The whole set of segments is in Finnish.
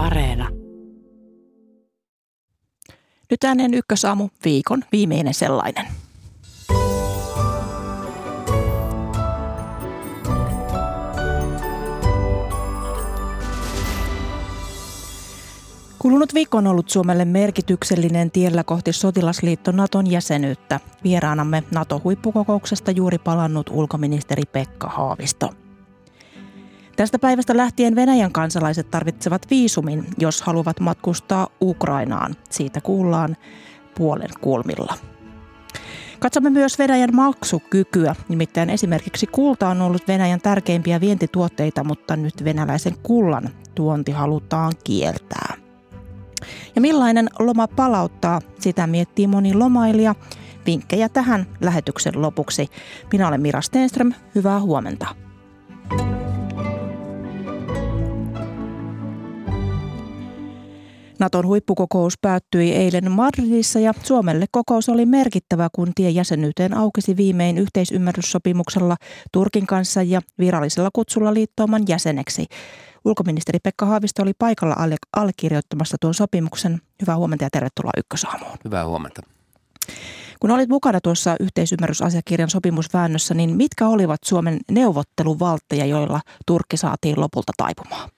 Areena. Nyt ääneen ykkösaamu, viikon viimeinen sellainen. Kulunut viikko on ollut Suomelle merkityksellinen tiellä kohti sotilasliitto Naton jäsenyyttä. Vieraanamme NATO-huippukokouksesta juuri palannut ulkoministeri Pekka Haavisto. Tästä päivästä lähtien Venäjän kansalaiset tarvitsevat viisumin, jos haluavat matkustaa Ukrainaan. Siitä kuullaan puolen kulmilla. Katsomme myös Venäjän maksukykyä. Nimittäin esimerkiksi kulta on ollut Venäjän tärkeimpiä vientituotteita, mutta nyt venäläisen kullan tuonti halutaan kieltää. Ja millainen loma palauttaa, sitä miettii moni lomailija. Vinkkejä tähän lähetyksen lopuksi. Minä olen Mira Stenström, hyvää huomenta. Naton huippukokous päättyi eilen Madridissa ja Suomelle kokous oli merkittävä, kun tie jäsenyyteen aukesi viimein yhteisymmärryssopimuksella Turkin kanssa ja virallisella kutsulla liittooman jäseneksi. Ulkoministeri Pekka Haavisto oli paikalla allekirjoittamassa tuon sopimuksen. Hyvää huomenta ja tervetuloa Ykkösaamuun. Hyvää huomenta. Kun olit mukana tuossa yhteisymmärrysasiakirjan sopimusväännössä, niin mitkä olivat Suomen neuvotteluvaltteja, joilla Turkki saatiin lopulta taipumaan?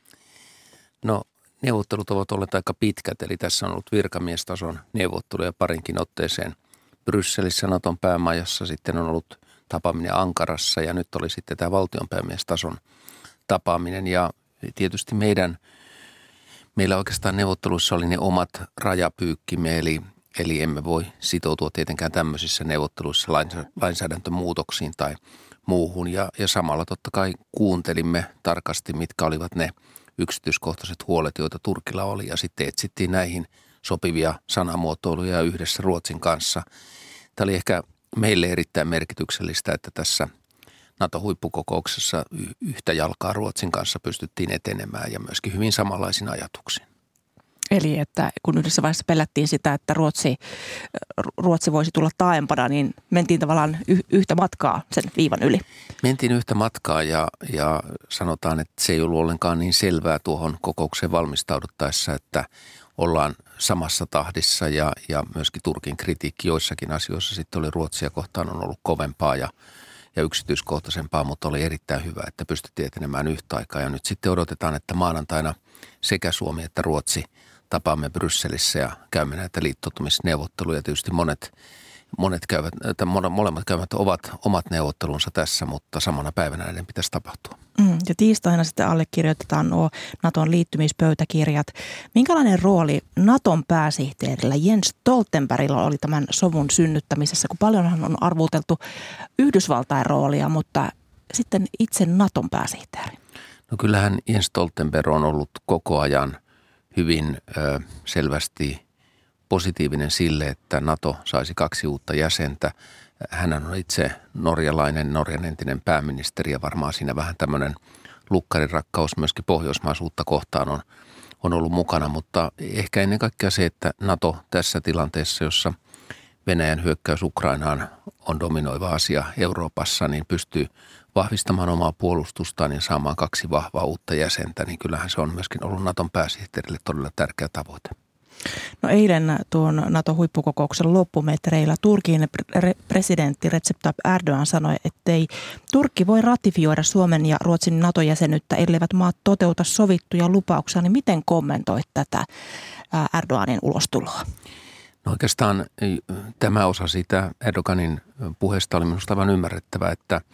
No neuvottelut ovat olleet aika pitkät, eli tässä on ollut virkamiestason neuvotteluja parinkin otteeseen. Brysselissä Naton päämajassa, sitten on ollut tapaaminen Ankarassa ja nyt oli sitten tämä valtionpäämiestason tapaaminen. Ja tietysti meidän, meillä oikeastaan neuvotteluissa oli ne omat rajapyykkimme, eli, eli emme voi sitoutua tietenkään tämmöisissä neuvotteluissa lainsäädäntömuutoksiin tai muuhun. Ja, ja samalla totta kai kuuntelimme tarkasti, mitkä olivat ne – yksityiskohtaiset huolet, joita Turkilla oli ja sitten etsittiin näihin sopivia sanamuotoiluja yhdessä Ruotsin kanssa. Tämä oli ehkä meille erittäin merkityksellistä, että tässä NATO-huippukokouksessa yhtä jalkaa Ruotsin kanssa pystyttiin etenemään ja myöskin hyvin samanlaisin ajatuksiin. Eli että kun yhdessä vaiheessa pelättiin sitä, että Ruotsi, Ruotsi voisi tulla taaempana, niin mentiin tavallaan yhtä matkaa sen viivan yli. Mentiin yhtä matkaa ja, ja sanotaan, että se ei ollut ollenkaan niin selvää tuohon kokoukseen valmistauduttaessa, että ollaan samassa tahdissa ja, ja myöskin Turkin kritiikki joissakin asioissa sitten oli Ruotsia kohtaan on ollut kovempaa ja, ja yksityiskohtaisempaa, mutta oli erittäin hyvä, että pystyttiin etenemään yhtä aikaa. Ja nyt sitten odotetaan, että maanantaina sekä Suomi että Ruotsi – tapaamme Brysselissä ja käymme näitä liittoutumisneuvotteluja. Tietysti monet, monet käyvät, että molemmat käyvät ovat omat neuvottelunsa tässä, mutta samana päivänä näiden pitäisi tapahtua. Mm, ja tiistaina sitten allekirjoitetaan nuo Naton liittymispöytäkirjat. Minkälainen rooli Naton pääsihteerillä Jens Stoltenbergilla oli tämän sovun synnyttämisessä, kun paljonhan on arvuteltu Yhdysvaltain roolia, mutta sitten itse Naton pääsihteeri? No kyllähän Jens Stoltenberg on ollut koko ajan hyvin ö, selvästi positiivinen sille, että NATO saisi kaksi uutta jäsentä. Hän on itse norjalainen, Norjan entinen pääministeri ja varmaan siinä vähän tämmöinen lukkarin rakkaus myöskin pohjoismaisuutta kohtaan on, on ollut mukana, mutta ehkä ennen kaikkea se, että NATO tässä tilanteessa, jossa Venäjän hyökkäys Ukrainaan on dominoiva asia Euroopassa, niin pystyy vahvistamaan omaa puolustustaan ja saamaan kaksi vahvaa uutta jäsentä, niin kyllähän se on myöskin ollut Naton pääsihteerille todella tärkeä tavoite. No eilen tuon NATO-huippukokouksen loppumetreillä Turkin presidentti Recep Tayyip Erdogan sanoi, ettei Turkki voi ratifioida Suomen ja Ruotsin NATO-jäsenyyttä, elleivät maat toteuta sovittuja lupauksia. Niin miten kommentoit tätä Erdoganin ulostuloa? No oikeastaan tämä osa sitä Erdoganin puheesta oli minusta aivan ymmärrettävä, että –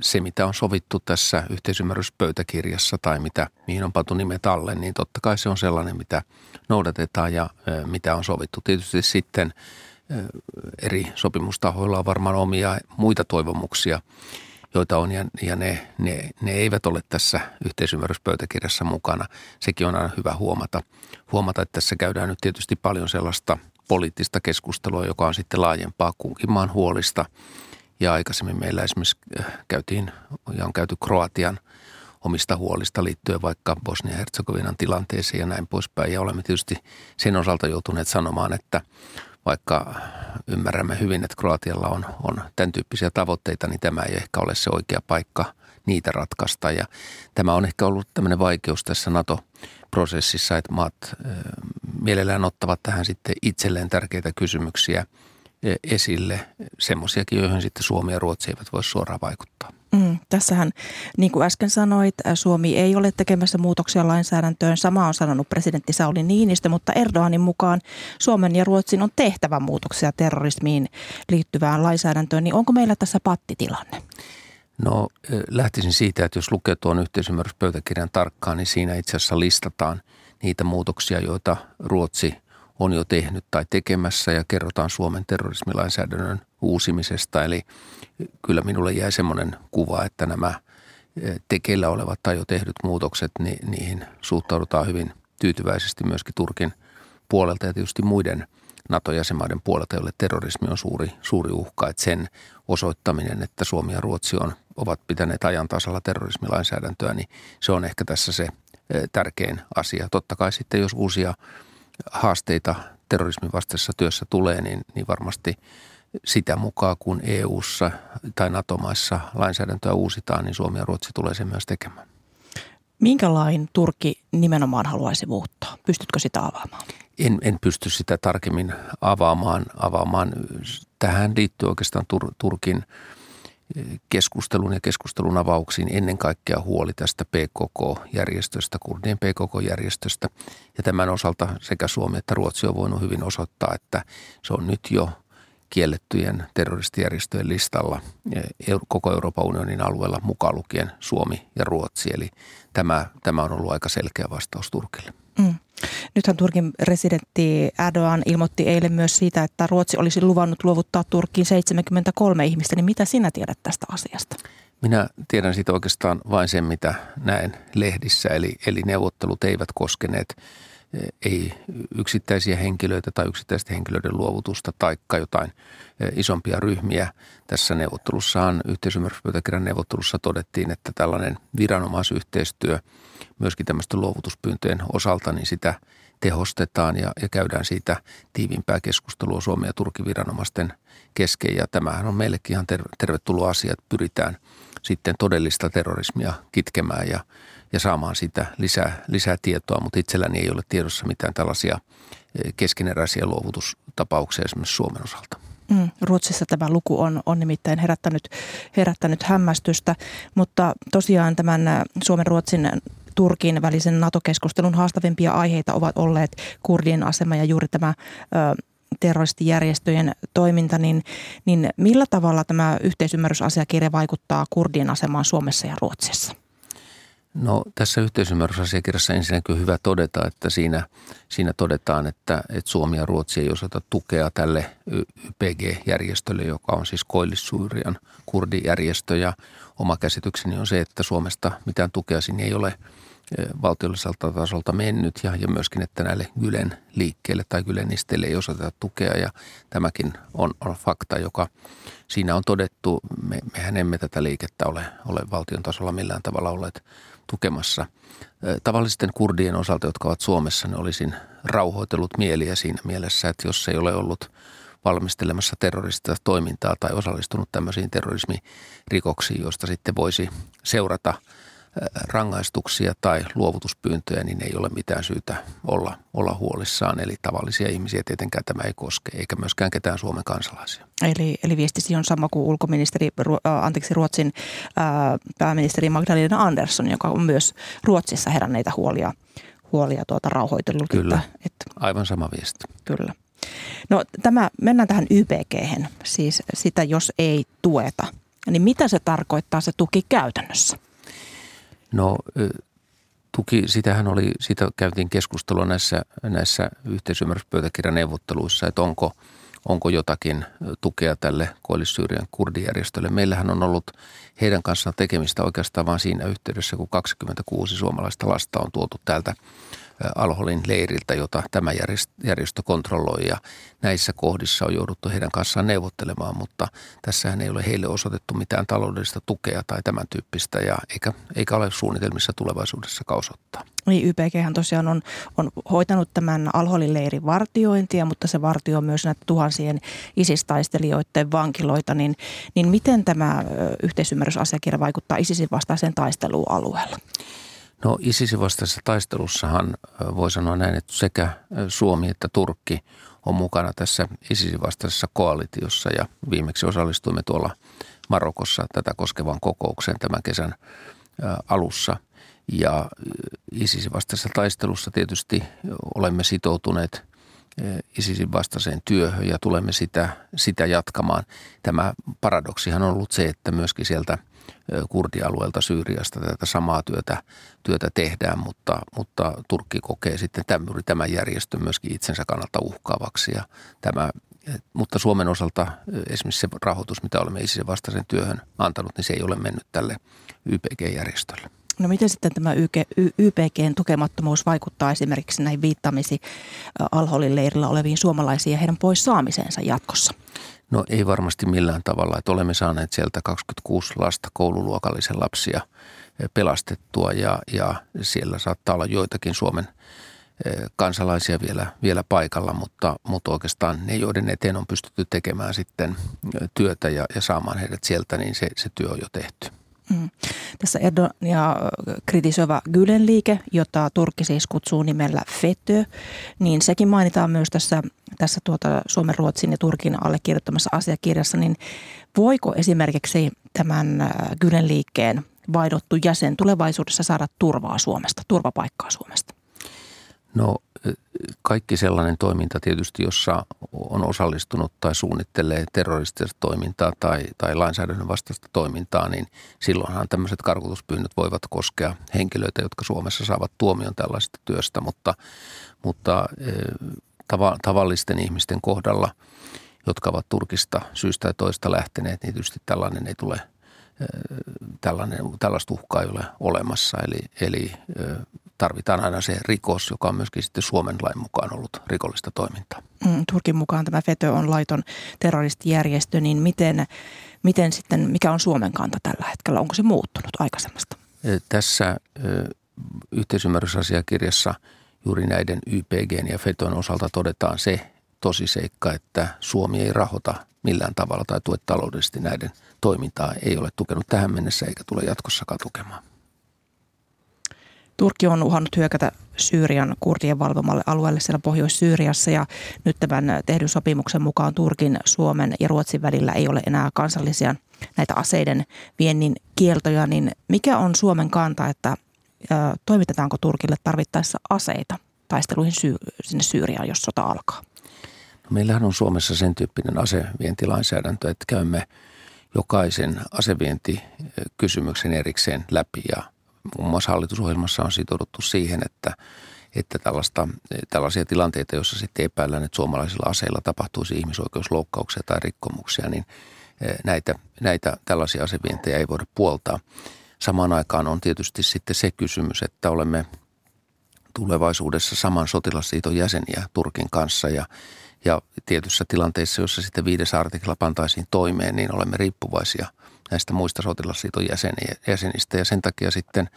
se, mitä on sovittu tässä yhteisymmärryspöytäkirjassa tai mitä, mihin on pantu nimet alle, niin totta kai se on sellainen, mitä noudatetaan ja mitä on sovittu. Tietysti sitten eri sopimustahoilla on varmaan omia muita toivomuksia, joita on ja, ne, ne, ne eivät ole tässä yhteisymmärryspöytäkirjassa mukana. Sekin on aina hyvä huomata, huomata, että tässä käydään nyt tietysti paljon sellaista poliittista keskustelua, joka on sitten laajempaa kunkin maan huolista – ja aikaisemmin meillä esimerkiksi äh, käytiin ja on käyty Kroatian omista huolista liittyen vaikka Bosnia-Herzegovinan tilanteeseen ja näin poispäin. Ja olemme tietysti sen osalta joutuneet sanomaan, että vaikka ymmärrämme hyvin, että Kroatialla on, on tämän tyyppisiä tavoitteita, niin tämä ei ehkä ole se oikea paikka niitä ratkaista. Ja tämä on ehkä ollut tämmöinen vaikeus tässä NATO-prosessissa, että maat mielellään ottavat tähän sitten itselleen tärkeitä kysymyksiä esille, semmoisiakin, joihin sitten Suomi ja Ruotsi eivät voi suoraan vaikuttaa. Mm, tässähän, niin kuin äsken sanoit, Suomi ei ole tekemässä muutoksia lainsäädäntöön. Sama on sanonut presidentti Sauli Niinistö, mutta Erdoganin mukaan Suomen ja Ruotsin on tehtävä muutoksia terrorismiin liittyvään lainsäädäntöön. Niin onko meillä tässä pattitilanne? No lähtisin siitä, että jos lukee tuon yhteisymmärryspöytäkirjan tarkkaan, niin siinä itse asiassa listataan niitä muutoksia, joita Ruotsi on jo tehnyt tai tekemässä ja kerrotaan Suomen terrorismilainsäädännön uusimisesta. Eli kyllä minulle jäi semmoinen kuva, että nämä e, tekeillä olevat tai jo tehdyt muutokset, niin niihin suhtaudutaan hyvin tyytyväisesti myöskin Turkin puolelta ja tietysti muiden NATO-jäsenmaiden puolelta, joille terrorismi on suuri, suuri uhka. Että sen osoittaminen, että Suomi ja Ruotsi on, ovat pitäneet ajan tasalla terrorismilainsäädäntöä, niin se on ehkä tässä se e, tärkein asia. Totta kai sitten, jos uusia haasteita terrorismin vastaisessa työssä tulee, niin, niin varmasti sitä mukaan, kun EU-ssa tai NATO-maissa lainsäädäntöä uusitaan, niin Suomi ja Ruotsi tulee sen myös tekemään. Minkä lain Turkki nimenomaan haluaisi muuttaa? Pystytkö sitä avaamaan? En, en pysty sitä tarkemmin avaamaan. avaamaan. Tähän liittyy oikeastaan Tur, Turkin keskustelun ja keskustelun avauksiin ennen kaikkea huoli tästä PKK-järjestöstä, kurdien PKK-järjestöstä. Ja tämän osalta sekä Suomi että Ruotsi on voinut hyvin osoittaa, että se on nyt jo kiellettyjen terroristijärjestöjen listalla koko Euroopan unionin alueella mukaan lukien Suomi ja Ruotsi. Eli tämä, tämä on ollut aika selkeä vastaus Turkille. Mm. Nythän Turkin presidentti Erdogan ilmoitti eilen myös siitä, että Ruotsi olisi luvannut luovuttaa Turkkiin 73 ihmistä. Niin mitä sinä tiedät tästä asiasta? Minä tiedän siitä oikeastaan vain sen, mitä näen lehdissä. Eli, eli neuvottelut eivät koskeneet eh, ei yksittäisiä henkilöitä tai yksittäisten henkilöiden luovutusta tai jotain eh, isompia ryhmiä. Tässä neuvottelussahan, yhteisymmärryspöytäkirjan neuvottelussa todettiin, että tällainen viranomaisyhteistyö – myöskin tämmöisten luovutuspyyntöjen osalta, niin sitä tehostetaan ja, ja käydään siitä tiivimpää keskustelua Suomen ja Turkin viranomaisten kesken. Ja tämähän on meillekin ihan tervetuloa asia, että pyritään sitten todellista terrorismia kitkemään ja, ja saamaan sitä lisää, lisää tietoa, mutta itselläni ei ole tiedossa mitään tällaisia eh, keskeneräisiä luovutustapauksia esimerkiksi Suomen osalta. Mm, Ruotsissa tämä luku on, on nimittäin herättänyt, herättänyt hämmästystä, mutta tosiaan tämän eh, Suomen-Ruotsin Turkin välisen NATO-keskustelun haastavimpia aiheita ovat olleet kurdien asema ja juuri tämä ö, terroristijärjestöjen toiminta, niin, niin millä tavalla tämä yhteisymmärrysasiakirja vaikuttaa kurdien asemaan Suomessa ja Ruotsissa? No tässä yhteisymmärrysasiakirjassa ensinnäkin on hyvä todeta, että siinä, siinä todetaan, että, että Suomi ja Ruotsi ei osata tukea tälle YPG-järjestölle, joka on siis Koillis-Syyrian kurdijärjestö ja oma käsitykseni on se, että Suomesta mitään tukea sinne ei ole – valtiolliselta tasolta mennyt ja, ja myöskin, että näille Gylen liikkeelle tai Gylenisteille ei osata tukea ja tämäkin on, on fakta, joka siinä on todettu. Me, mehän emme tätä liikettä ole, ole valtion tasolla millään tavalla olleet tukemassa. Tavallisten kurdien osalta, jotka ovat Suomessa, ne olisin rauhoitellut mieliä siinä mielessä, että jos ei ole ollut valmistelemassa terroristista toimintaa tai osallistunut tämmöisiin terrorismirikoksiin, joista sitten voisi seurata – rangaistuksia tai luovutuspyyntöjä, niin ei ole mitään syytä olla, olla huolissaan. Eli tavallisia ihmisiä tietenkään tämä ei koske, eikä myöskään ketään Suomen kansalaisia. Eli, eli viestisi on sama kuin ulkoministeri, anteeksi Ruotsin ää, pääministeri Magdalena Andersson, joka on myös Ruotsissa heränneitä huolia, huolia tuota rauhoitellut. Kyllä, että, aivan sama viesti. Kyllä. No tämä, mennään tähän YPG, siis sitä jos ei tueta. Niin mitä se tarkoittaa se tuki käytännössä? No tuki, sitähän oli, siitä käytiin keskustelua näissä, näissä yhteisymmärryspöytäkirjan neuvotteluissa, että onko, onko jotakin tukea tälle Koillis-Syyrian kurdijärjestölle. Meillähän on ollut heidän kanssaan tekemistä oikeastaan vain siinä yhteydessä, kun 26 suomalaista lasta on tuotu täältä Alholin leiriltä, jota tämä järjestö kontrolloi ja näissä kohdissa on jouduttu heidän kanssaan neuvottelemaan, mutta tässähän ei ole heille osoitettu mitään taloudellista tukea tai tämän tyyppistä ja eikä, eikä ole suunnitelmissa tulevaisuudessa osoittaa. Niin YPG tosiaan on, on hoitanut tämän Alholin leirin vartiointia, mutta se vartioi myös näitä tuhansien isistaistelijoiden vankiloita, niin, niin miten tämä yhteisymmärrysasiakirja vaikuttaa ISISin vastaiseen taisteluun alueella? No ISISin vastaisessa taistelussahan voi sanoa näin, että sekä Suomi että Turkki on mukana tässä ISISin vastaisessa koalitiossa ja viimeksi osallistuimme tuolla Marokossa tätä koskevan kokoukseen tämän kesän alussa. Ja ISISin vastaisessa taistelussa tietysti olemme sitoutuneet ISISin vastaiseen työhön ja tulemme sitä, sitä jatkamaan. Tämä paradoksihan on ollut se, että myöskin sieltä – kurdialueelta Syyriasta tätä samaa työtä, työtä tehdään, mutta, mutta Turkki kokee sitten tämän, tämän järjestön myöskin itsensä kannalta uhkaavaksi. Ja tämä, mutta Suomen osalta esimerkiksi se rahoitus, mitä olemme ISISin vastaisen työhön antanut, niin se ei ole mennyt tälle YPG-järjestölle. No miten sitten tämä YPGn tukemattomuus vaikuttaa esimerkiksi näihin viittaamisi Alholin leirillä oleviin suomalaisiin ja heidän pois saamiseensa jatkossa? No ei varmasti millään tavalla, että olemme saaneet sieltä 26 lasta koululuokallisen lapsia eh, pelastettua ja, ja siellä saattaa olla joitakin Suomen eh, kansalaisia vielä, vielä paikalla, mutta, mutta oikeastaan ne, joiden eteen on pystytty tekemään sitten eh, työtä ja, ja saamaan heidät sieltä, niin se, se työ on jo tehty. Mm. Tässä Erdonia kritisoiva Gülen-liike, jota Turkki siis kutsuu nimellä FETÖ, niin sekin mainitaan myös tässä, tässä tuota Suomen, Ruotsin ja Turkin allekirjoittamassa asiakirjassa, niin voiko esimerkiksi tämän Gülen-liikkeen vaidottu jäsen tulevaisuudessa saada turvaa Suomesta, turvapaikkaa Suomesta? No kaikki sellainen toiminta tietysti, jossa on osallistunut tai suunnittelee terroristista toimintaa tai, tai lainsäädännön vastaista toimintaa, niin silloinhan tämmöiset karkotuspyynnöt voivat koskea henkilöitä, jotka Suomessa saavat tuomion tällaista työstä, mutta, mutta tava, tavallisten ihmisten kohdalla, jotka ovat Turkista syystä ja toista lähteneet, niin tietysti tällainen ei tule tällainen, tällaista uhkaa ei ole olemassa. Eli, eli tarvitaan aina se rikos, joka on myöskin sitten Suomen lain mukaan ollut rikollista toimintaa. Mm, Turkin mukaan tämä FETÖ on laiton terroristijärjestö, niin miten, miten sitten, mikä on Suomen kanta tällä hetkellä? Onko se muuttunut aikaisemmasta? Tässä yhteisymmärrysasiakirjassa juuri näiden YPGn ja FETÖn osalta todetaan se tosiseikka, että Suomi ei rahoita millään tavalla tai tue taloudellisesti näiden toimintaa. Ei ole tukenut tähän mennessä eikä tule jatkossakaan tukemaan. Turkki on uhannut hyökätä Syyrian kurdien valvomalle alueelle siellä Pohjois-Syyriassa ja nyt tämän tehdyn sopimuksen mukaan Turkin, Suomen ja Ruotsin välillä ei ole enää kansallisia näitä aseiden viennin kieltoja, niin mikä on Suomen kanta, että toimitetaanko Turkille tarvittaessa aseita taisteluihin syy- sinne Syyriaan, jos sota alkaa? No meillähän on Suomessa sen tyyppinen asevientilainsäädäntö, että käymme jokaisen asevientikysymyksen erikseen läpi ja muun muassa hallitusohjelmassa on sitouduttu siihen, että, että tällaista, tällaisia tilanteita, joissa sitten epäillään, että suomalaisilla aseilla tapahtuisi ihmisoikeusloukkauksia tai rikkomuksia, niin e, näitä, näitä tällaisia asevientejä ei voida puoltaa. Samaan aikaan on tietysti sitten se kysymys, että olemme tulevaisuudessa saman sotilasliiton jäseniä Turkin kanssa ja, ja tietyssä tilanteessa, jossa sitten viides artikla pantaisiin toimeen, niin olemme riippuvaisia – näistä muista sotilasliiton jäsenistä ja sen takia sitten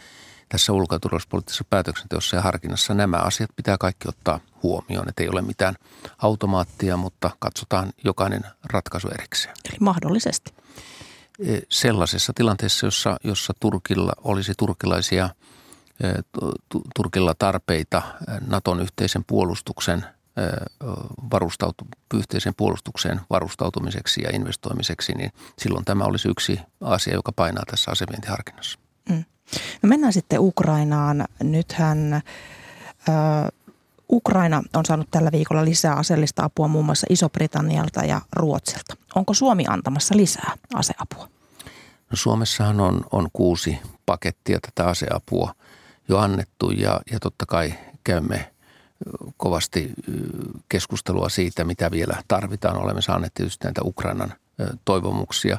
tässä ulko- ja turvallisuuspoliittisessa päätöksenteossa ja harkinnassa nämä asiat pitää kaikki ottaa huomioon, että ei ole mitään automaattia, mutta katsotaan jokainen ratkaisu erikseen. Eli mahdollisesti? E, sellaisessa tilanteessa, jossa, jossa Turkilla olisi turkilaisia e, Turkilla tarpeita Naton yhteisen puolustuksen varustautu, yhteiseen puolustukseen varustautumiseksi ja investoimiseksi, niin silloin tämä olisi yksi asia, joka painaa tässä asevientiharkinnassa. Mm. No mennään sitten Ukrainaan. Nythän äh, Ukraina on saanut tällä viikolla lisää aseellista apua muun muassa Iso-Britannialta ja Ruotsilta. Onko Suomi antamassa lisää aseapua? No Suomessahan on, on kuusi pakettia tätä aseapua jo annettu ja, ja totta kai käymme kovasti keskustelua siitä, mitä vielä tarvitaan. Olemme saaneet tietysti näitä Ukrainan toivomuksia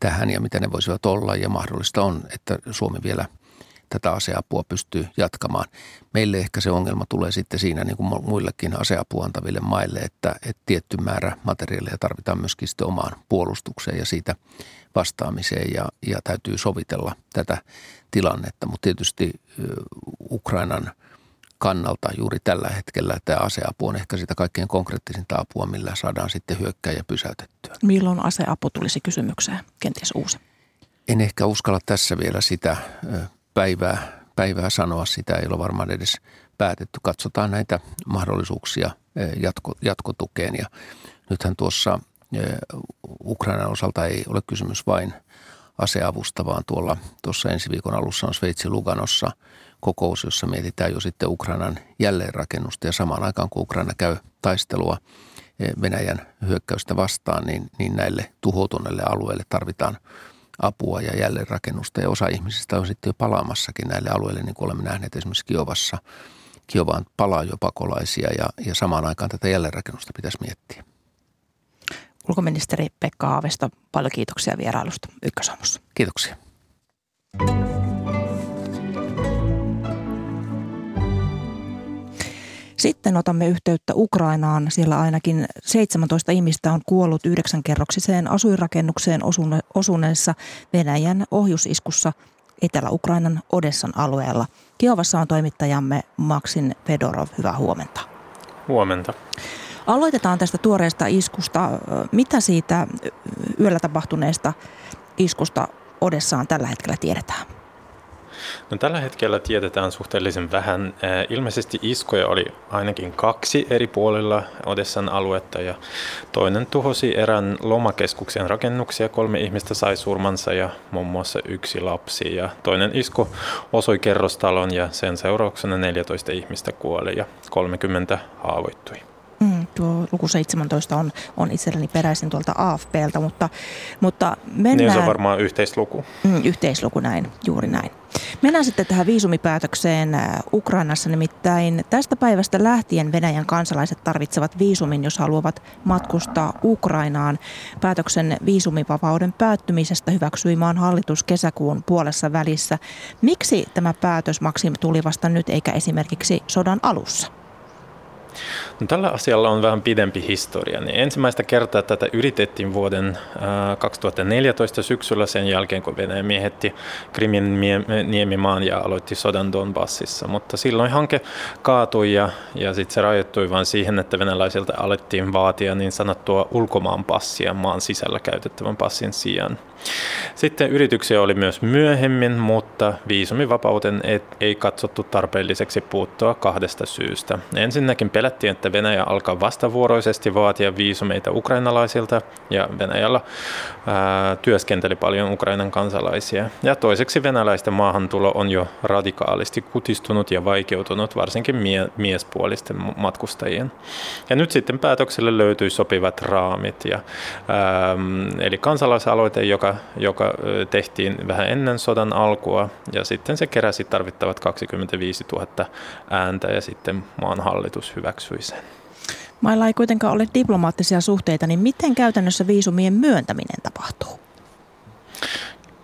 tähän ja mitä ne voisivat olla. Ja mahdollista on, että Suomi vielä tätä aseapua pystyy jatkamaan. Meille ehkä se ongelma tulee sitten siinä niin kuin muillekin aseapua antaville maille, että, että tietty määrä materiaalia tarvitaan myöskin sitten omaan puolustukseen ja siitä vastaamiseen ja, ja täytyy sovitella tätä tilannetta. Mutta tietysti Ukrainan kannalta juuri tällä hetkellä tämä aseapu on ehkä sitä kaikkein konkreettisinta apua, millä saadaan sitten hyökkäjä pysäytettyä. Milloin aseapu tulisi kysymykseen, kenties uusi? En ehkä uskalla tässä vielä sitä päivää, päivää sanoa. Sitä ei ole varmaan edes päätetty. Katsotaan näitä mahdollisuuksia jatko, jatkotukeen. Ja nythän tuossa Ukrainan osalta ei ole kysymys vain aseavusta, vaan tuolla tuossa ensi viikon alussa on Sveitsi Luganossa kokous, jossa mietitään jo sitten Ukrainan jälleenrakennusta. Ja samaan aikaan, kun Ukraina käy taistelua Venäjän hyökkäystä vastaan, niin, niin näille tuhoutuneille alueille tarvitaan – apua ja jälleenrakennusta. Ja osa ihmisistä on sitten jo palaamassakin näille alueille, niin kuin olemme nähneet esimerkiksi Kiovassa. Kiovaan palaa jo pakolaisia ja, ja samaan aikaan tätä jälleenrakennusta pitäisi miettiä. Ulkoministeri Pekka Haavisto, paljon kiitoksia vierailusta Ykkösaamussa. Kiitoksia. Sitten otamme yhteyttä Ukrainaan. Siellä ainakin 17 ihmistä on kuollut yhdeksänkerroksiseen asuinrakennukseen osuneessa Venäjän ohjusiskussa Etelä-Ukrainan Odessan alueella. Kiovassa on toimittajamme Maksin Fedorov. Hyvää huomenta. Huomenta. Aloitetaan tästä tuoreesta iskusta. Mitä siitä yöllä tapahtuneesta iskusta Odessaan tällä hetkellä tiedetään? No, tällä hetkellä tiedetään suhteellisen vähän. Ilmeisesti iskoja oli ainakin kaksi eri puolilla Odessan aluetta ja toinen tuhosi erään lomakeskuksen rakennuksia. Kolme ihmistä sai surmansa ja muun muassa yksi lapsi ja toinen isku osui kerrostalon ja sen seurauksena 14 ihmistä kuoli ja 30 haavoittui. Mm, tuo luku 17 on, on itselleni peräisin tuolta AFPltä, mutta, mutta mennään... Niin se on varmaan yhteisluku. Mm, yhteisluku näin, juuri näin. Mennään sitten tähän viisumipäätökseen äh, Ukrainassa, nimittäin tästä päivästä lähtien Venäjän kansalaiset tarvitsevat viisumin, jos haluavat matkustaa Ukrainaan. Päätöksen viisumivapauden päättymisestä hyväksyi maan hallitus kesäkuun puolessa välissä. Miksi tämä päätös Maksim tuli vasta nyt eikä esimerkiksi sodan alussa? No, tällä asialla on vähän pidempi historia. Niin ensimmäistä kertaa tätä yritettiin vuoden 2014 syksyllä sen jälkeen, kun Venäjä miehetti Krimin niemimaan ja aloitti sodan Donbassissa. Mutta silloin hanke kaatui ja, ja sitten se rajoittui vain siihen, että venäläisiltä alettiin vaatia niin sanottua ulkomaan passia maan sisällä käytettävän passin sijaan. Sitten yrityksiä oli myös myöhemmin, mutta viisumivapauten ei katsottu tarpeelliseksi puuttua kahdesta syystä. Ensinnäkin pelättiin, että Venäjä alkaa vastavuoroisesti vaatia viisumeita ukrainalaisilta ja Venäjällä ää, työskenteli paljon Ukrainan kansalaisia. Ja toiseksi venäläisten maahantulo on jo radikaalisti kutistunut ja vaikeutunut varsinkin mie- miespuolisten matkustajien. Ja nyt sitten päätökselle löytyi sopivat raamit. Ja, ää, eli kansalaisaloite, joka, joka tehtiin vähän ennen sodan alkua ja sitten se keräsi tarvittavat 25 000 ääntä ja sitten maan hallitus hyväksyi sen. Mailla ei kuitenkaan ole diplomaattisia suhteita, niin miten käytännössä viisumien myöntäminen tapahtuu?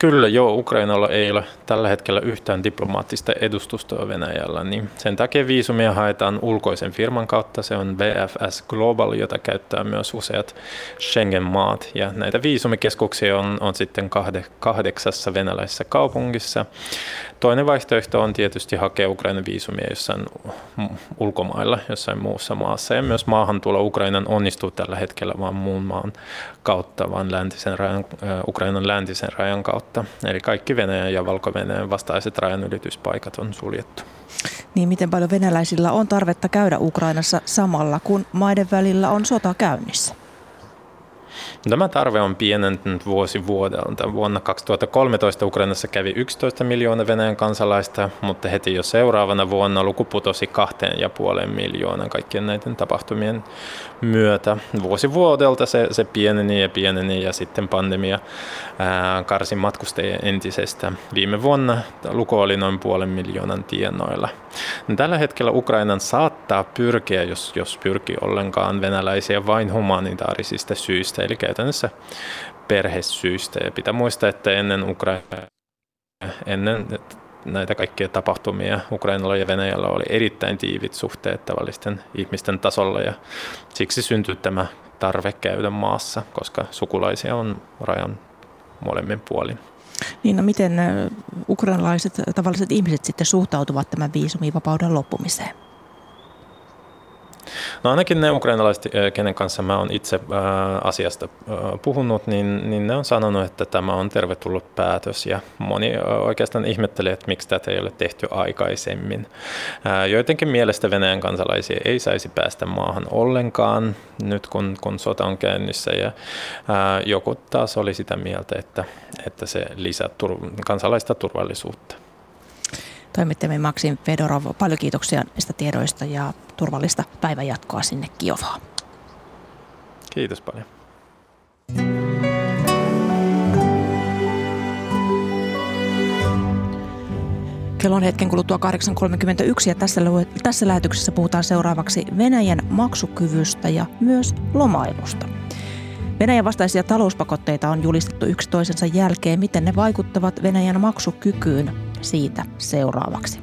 Kyllä, joo, Ukrainalla ei ole tällä hetkellä yhtään diplomaattista edustustoa Venäjällä, niin sen takia viisumia haetaan ulkoisen firman kautta. Se on VFS Global, jota käyttää myös useat Schengen-maat. Ja näitä viisumikeskuksia on, on sitten kahde, kahdeksassa venäläisessä kaupungissa. Toinen vaihtoehto on tietysti hakea Ukrainan viisumia jossain ulkomailla, jossain muussa maassa. Ja myös maahantulo Ukrainan onnistuu tällä hetkellä vain muun maan kautta, vaan läntisen rajan, Ukrainan läntisen rajan kautta. Eli kaikki Venäjän ja Valko-Venäjän vastaiset rajanylityspaikat on suljettu. Niin miten paljon venäläisillä on tarvetta käydä Ukrainassa samalla, kun maiden välillä on sota käynnissä? Tämä tarve on pienentynyt vuosi vuodelta. Vuonna 2013 Ukrainassa kävi 11 miljoonaa Venäjän kansalaista, mutta heti jo seuraavana vuonna luku putosi 2,5 miljoonaa kaikkien näiden tapahtumien myötä. Vuosi vuodelta se, se pieneni ja pieneni ja sitten pandemia ää, karsi matkustajia entisestä. Viime vuonna luku oli noin puolen miljoonan tienoilla. Tällä hetkellä Ukrainan saattaa pyrkiä, jos, jos pyrkii ollenkaan venäläisiä vain humanitaarisista syistä, eli käytännössä perhesyistä. Ja pitää muistaa, että ennen Ukraina ennen näitä kaikkia tapahtumia. Ukrainalla ja Venäjällä oli erittäin tiivit suhteet tavallisten ihmisten tasolla ja siksi syntyi tämä tarve käydä maassa, koska sukulaisia on rajan molemmin puolin. Niin no miten ukrainalaiset tavalliset ihmiset sitten suhtautuvat tämän viisumivapauden loppumiseen? No ainakin ne ukrainalaiset, kenen kanssa mä oon itse asiasta puhunut, niin, niin ne on sanonut, että tämä on tervetullut päätös ja moni oikeastaan ihmettelee, että miksi tätä ei ole tehty aikaisemmin. Joidenkin mielestä Venäjän kansalaisia ei saisi päästä maahan ollenkaan nyt kun, kun sota on käynnissä ja joku taas oli sitä mieltä, että, että se lisää tur- kansalaista turvallisuutta. Toimittajamme Maksim Fedorov, paljon kiitoksia näistä tiedoista ja turvallista päivänjatkoa sinne Kiovaan. Kiitos paljon. Kello on hetken kuluttua 8.31 ja tässä, tässä lähetyksessä puhutaan seuraavaksi Venäjän maksukyvystä ja myös lomailusta. Venäjän vastaisia talouspakotteita on julistettu yksi toisensa jälkeen. Miten ne vaikuttavat Venäjän maksukykyyn siitä seuraavaksi?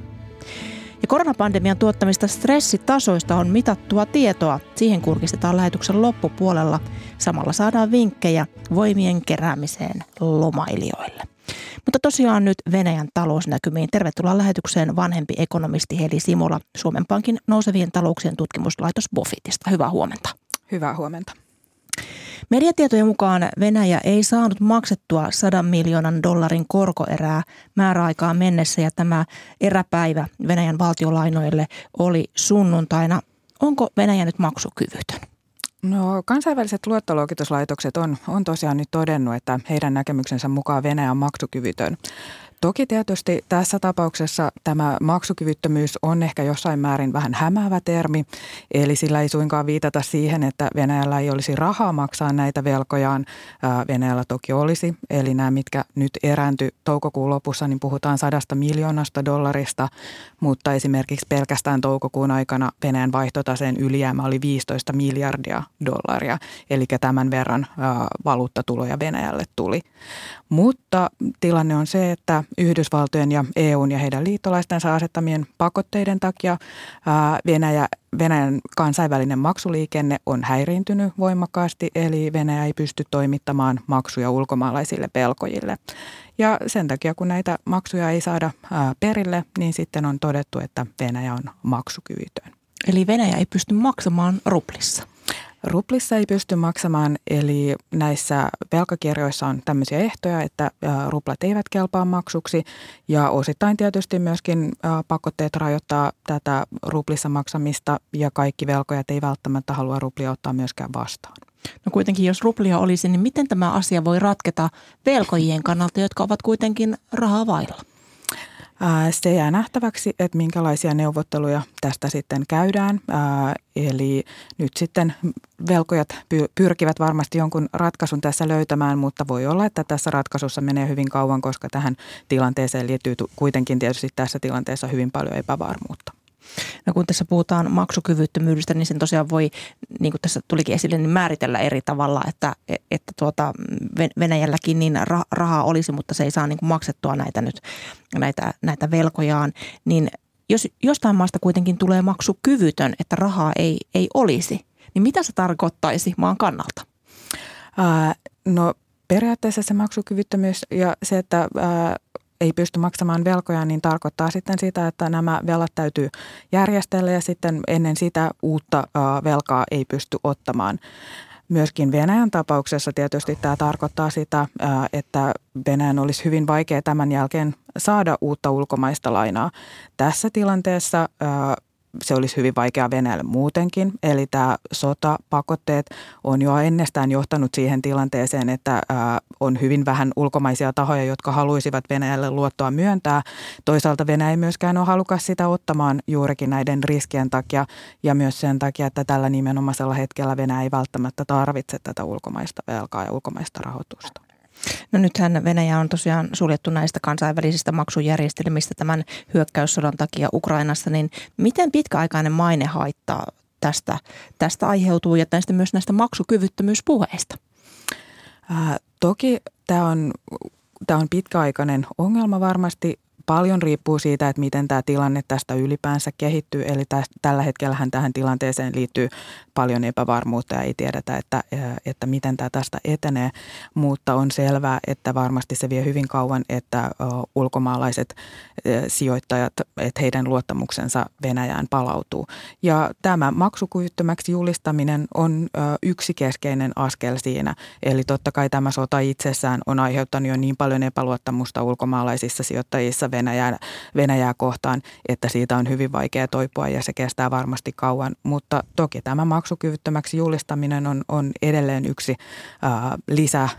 Ja koronapandemian tuottamista stressitasoista on mitattua tietoa. Siihen kurkistetaan lähetyksen loppupuolella. Samalla saadaan vinkkejä voimien keräämiseen lomailijoille. Mutta tosiaan nyt Venäjän talousnäkymiin. Tervetuloa lähetykseen vanhempi ekonomisti Heli Simula Suomen Pankin nousevien talouksien tutkimuslaitos Bofitista. Hyvää huomenta. Hyvää huomenta. Mediatietojen mukaan Venäjä ei saanut maksettua 100 miljoonan dollarin korkoerää määräaikaan mennessä ja tämä eräpäivä Venäjän valtiolainoille oli sunnuntaina. Onko Venäjä nyt maksukyvytön? No kansainväliset luottoluokituslaitokset on, on tosiaan nyt todennut, että heidän näkemyksensä mukaan Venäjä on maksukyvytön. Toki tietysti tässä tapauksessa tämä maksukyvyttömyys on ehkä jossain määrin vähän hämäävä termi, eli sillä ei suinkaan viitata siihen, että Venäjällä ei olisi rahaa maksaa näitä velkojaan. Venäjällä toki olisi, eli nämä, mitkä nyt erääntyi toukokuun lopussa, niin puhutaan sadasta miljoonasta dollarista, mutta esimerkiksi pelkästään toukokuun aikana Venäjän vaihtotaseen ylijäämä oli 15 miljardia dollaria, eli tämän verran valuuttatuloja Venäjälle tuli. Mutta tilanne on se, että Yhdysvaltojen ja EUn ja heidän liittolaistensa asettamien pakotteiden takia Venäjä, Venäjän kansainvälinen maksuliikenne on häiriintynyt voimakkaasti, eli Venäjä ei pysty toimittamaan maksuja ulkomaalaisille velkojille. Ja sen takia, kun näitä maksuja ei saada perille, niin sitten on todettu, että Venäjä on maksukyvytön. Eli Venäjä ei pysty maksamaan ruplissa. Ruplissa ei pysty maksamaan, eli näissä velkakirjoissa on tämmöisiä ehtoja, että ruplat eivät kelpaa maksuksi ja osittain tietysti myöskin pakotteet rajoittaa tätä ruplissa maksamista ja kaikki velkojat ei välttämättä halua ruplia ottaa myöskään vastaan. No kuitenkin, jos ruplia olisi, niin miten tämä asia voi ratketa velkojien kannalta, jotka ovat kuitenkin rahaa vailla? Se jää nähtäväksi, että minkälaisia neuvotteluja tästä sitten käydään. Eli nyt sitten velkojat pyrkivät varmasti jonkun ratkaisun tässä löytämään, mutta voi olla, että tässä ratkaisussa menee hyvin kauan, koska tähän tilanteeseen liittyy kuitenkin tietysti tässä tilanteessa hyvin paljon epävarmuutta. No kun tässä puhutaan maksukyvyttömyydestä, niin sen tosiaan voi, niin kuin tässä tulikin esille, niin määritellä eri tavalla, että, että tuota, Venäjälläkin niin rahaa olisi, mutta se ei saa niin kuin maksettua näitä nyt, näitä, näitä velkojaan. Niin jos jostain maasta kuitenkin tulee maksukyvytön, että rahaa ei, ei olisi, niin mitä se tarkoittaisi maan kannalta? Ää, no periaatteessa se maksukyvyttömyys ja se, että ää, ei pysty maksamaan velkoja, niin tarkoittaa sitten sitä, että nämä velat täytyy järjestellä ja sitten ennen sitä uutta velkaa ei pysty ottamaan. Myöskin Venäjän tapauksessa tietysti tämä tarkoittaa sitä, että Venäjän olisi hyvin vaikea tämän jälkeen saada uutta ulkomaista lainaa. Tässä tilanteessa se olisi hyvin vaikea Venäjälle muutenkin. Eli tämä sota, pakotteet on jo ennestään johtanut siihen tilanteeseen, että on hyvin vähän ulkomaisia tahoja, jotka haluaisivat Venäjälle luottoa myöntää. Toisaalta Venäjä ei myöskään ole halukas sitä ottamaan juurikin näiden riskien takia ja myös sen takia, että tällä nimenomaisella hetkellä Venäjä ei välttämättä tarvitse tätä ulkomaista velkaa ja ulkomaista rahoitusta. No nythän Venäjä on tosiaan suljettu näistä kansainvälisistä maksujärjestelmistä tämän hyökkäyssodan takia Ukrainassa, niin miten pitkäaikainen maine haittaa tästä, tästä aiheutuu ja tästä myös näistä maksukyvyttömyyspuheista? Ää, toki tämä on, tämä on pitkäaikainen ongelma varmasti paljon riippuu siitä, että miten tämä tilanne tästä ylipäänsä kehittyy. Eli tästä, tällä hetkellä tähän tilanteeseen liittyy paljon epävarmuutta ja ei tiedetä, että, että miten tämä tästä etenee. Mutta on selvää, että varmasti se vie hyvin kauan, että ulkomaalaiset sijoittajat, että heidän luottamuksensa Venäjään palautuu. Ja tämä maksukyvyttömäksi julistaminen on yksi keskeinen askel siinä. Eli totta kai tämä sota itsessään on aiheuttanut jo niin paljon epäluottamusta ulkomaalaisissa sijoittajissa Venäjää, Venäjää kohtaan, että siitä on hyvin vaikea toipua ja se kestää varmasti kauan. Mutta toki tämä maksukyvyttömäksi julistaminen on, on edelleen yksi ää, lisä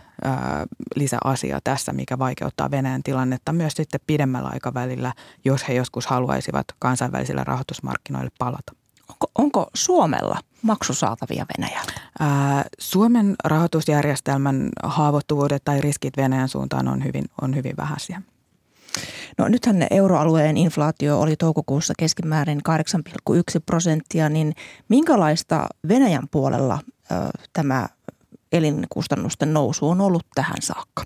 lisäasia tässä, mikä vaikeuttaa Venäjän tilannetta myös sitten pidemmällä aikavälillä, jos he joskus haluaisivat kansainvälisille rahoitusmarkkinoille palata. Onko, onko Suomella maksusaatavia Venäjällä? Ää, Suomen rahoitusjärjestelmän haavoittuvuudet tai riskit Venäjän suuntaan on hyvin, on hyvin vähäisiä. No nythän euroalueen inflaatio oli toukokuussa keskimäärin 8,1 prosenttia, niin minkälaista Venäjän puolella ö, tämä elinkustannusten nousu on ollut tähän saakka?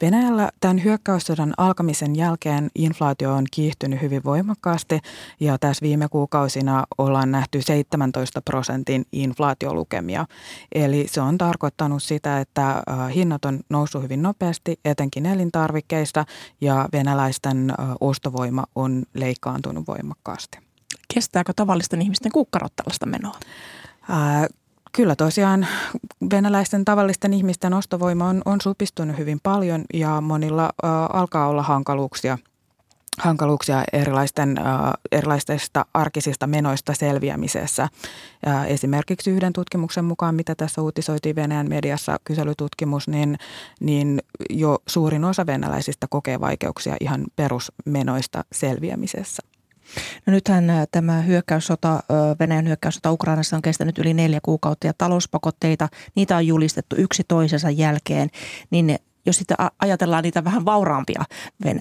Venäjällä tämän hyökkäyssodan alkamisen jälkeen inflaatio on kiihtynyt hyvin voimakkaasti ja tässä viime kuukausina ollaan nähty 17 prosentin inflaatiolukemia. Eli se on tarkoittanut sitä, että hinnat on noussut hyvin nopeasti, etenkin elintarvikkeista ja venäläisten ostovoima on leikkaantunut voimakkaasti. Kestääkö tavallisten ihmisten kukkarot tällaista menoa? Kyllä tosiaan venäläisten tavallisten ihmisten ostovoima on, on supistunut hyvin paljon ja monilla ä, alkaa olla hankaluuksia hankaluuksia erilaisten, äh, erilaisista arkisista menoista selviämisessä. Äh, esimerkiksi yhden tutkimuksen mukaan, mitä tässä uutisoitiin Venäjän mediassa, kyselytutkimus, niin, niin jo suurin osa venäläisistä kokee vaikeuksia ihan perusmenoista selviämisessä. No nythän tämä hyökkäyssota, Venäjän hyökkäyssota Ukrainassa on kestänyt yli neljä kuukautta ja talouspakotteita, niitä on julistettu yksi toisensa jälkeen, niin jos sitten ajatellaan niitä vähän vauraampia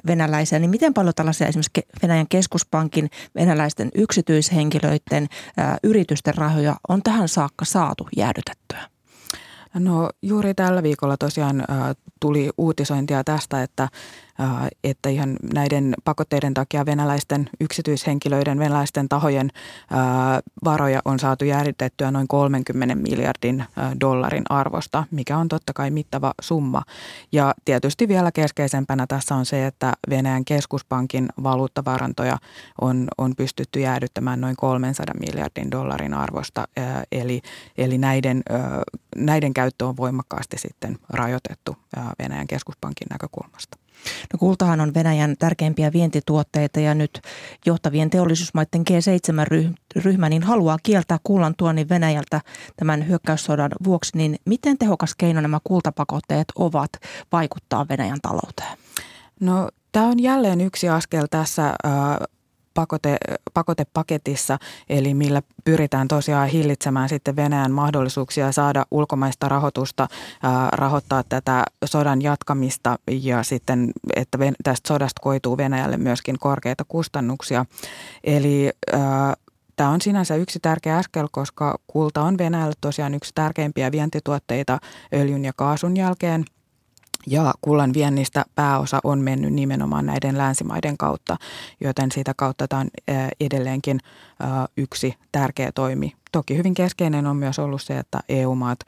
venäläisiä, niin miten paljon tällaisia esimerkiksi Venäjän keskuspankin, venäläisten yksityishenkilöiden, yritysten rahoja on tähän saakka saatu jäädytettyä? No juuri tällä viikolla tosiaan tuli uutisointia tästä, että että ihan näiden pakotteiden takia venäläisten yksityishenkilöiden, venäläisten tahojen varoja on saatu jäädytettyä noin 30 miljardin dollarin arvosta, mikä on totta kai mittava summa. Ja tietysti vielä keskeisempänä tässä on se, että Venäjän keskuspankin valuuttavarantoja on, on pystytty jäädyttämään noin 300 miljardin dollarin arvosta, eli, eli näiden, näiden käyttö on voimakkaasti sitten rajoitettu Venäjän keskuspankin näkökulmasta. No kultahan on Venäjän tärkeimpiä vientituotteita ja nyt johtavien teollisuusmaiden G7-ryhmä niin haluaa kieltää kullan tuonnin Venäjältä tämän hyökkäyssodan vuoksi. Niin miten tehokas keino nämä kultapakotteet ovat vaikuttaa Venäjän talouteen? No Tämä on jälleen yksi askel tässä pakote, pakotepaketissa, eli millä pyritään tosiaan hillitsemään sitten Venäjän mahdollisuuksia saada ulkomaista rahoitusta, ää, rahoittaa tätä sodan jatkamista ja sitten, että tästä sodasta koituu Venäjälle myöskin korkeita kustannuksia. Eli ää, Tämä on sinänsä yksi tärkeä askel, koska kulta on Venäjälle tosiaan yksi tärkeimpiä vientituotteita öljyn ja kaasun jälkeen – ja kullan viennistä pääosa on mennyt nimenomaan näiden länsimaiden kautta, joten siitä kautta tämä on edelleenkin yksi tärkeä toimi. Toki hyvin keskeinen on myös ollut se, että EU-maat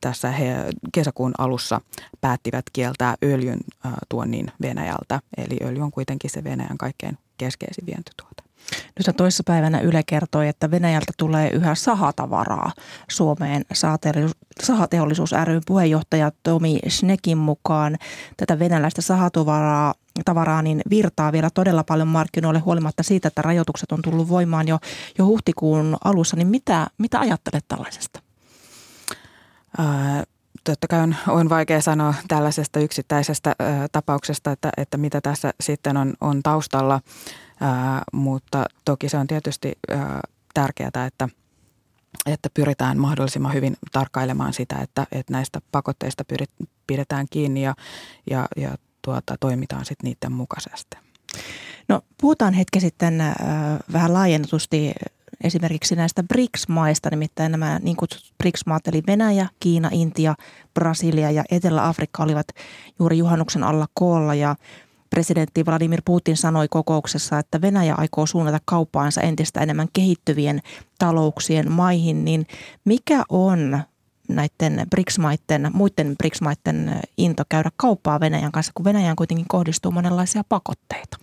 tässä he kesäkuun alussa päättivät kieltää öljyn tuonnin Venäjältä. Eli öljy on kuitenkin se Venäjän kaikkein keskeisin vientituote. Nyt toissapäivänä Yle kertoi, että Venäjältä tulee yhä sahatavaraa Suomeen. Sahateollisuus ryn puheenjohtaja Tomi Schnekin mukaan tätä venäläistä sahatavaraa tavaraa niin virtaa vielä todella paljon markkinoille huolimatta siitä, että rajoitukset on tullut voimaan jo, jo huhtikuun alussa. Niin mitä, mitä ajattelet tällaisesta? Ää, totta kai on, on vaikea sanoa tällaisesta yksittäisestä ää, tapauksesta, että, että mitä tässä sitten on, on taustalla – Ää, mutta toki se on tietysti ää, tärkeää, että, että pyritään mahdollisimman hyvin tarkkailemaan sitä, että, että näistä pakotteista pyrit, pidetään kiinni ja, ja, ja tuota, toimitaan sitten niiden mukaisesti. No puhutaan hetki sitten äh, vähän laajennetusti esimerkiksi näistä BRICS-maista, nimittäin nämä niin kutsutut BRICS-maat, eli Venäjä, Kiina, Intia, Brasilia ja Etelä-Afrikka olivat juuri juhannuksen alla koolla ja Presidentti Vladimir Putin sanoi kokouksessa, että Venäjä aikoo suunnata kauppaansa entistä enemmän kehittyvien talouksien maihin, niin mikä on näiden BRICS-maiden, muiden BRICS-maiden into käydä kauppaa Venäjän kanssa, kun Venäjään kuitenkin kohdistuu monenlaisia pakotteita?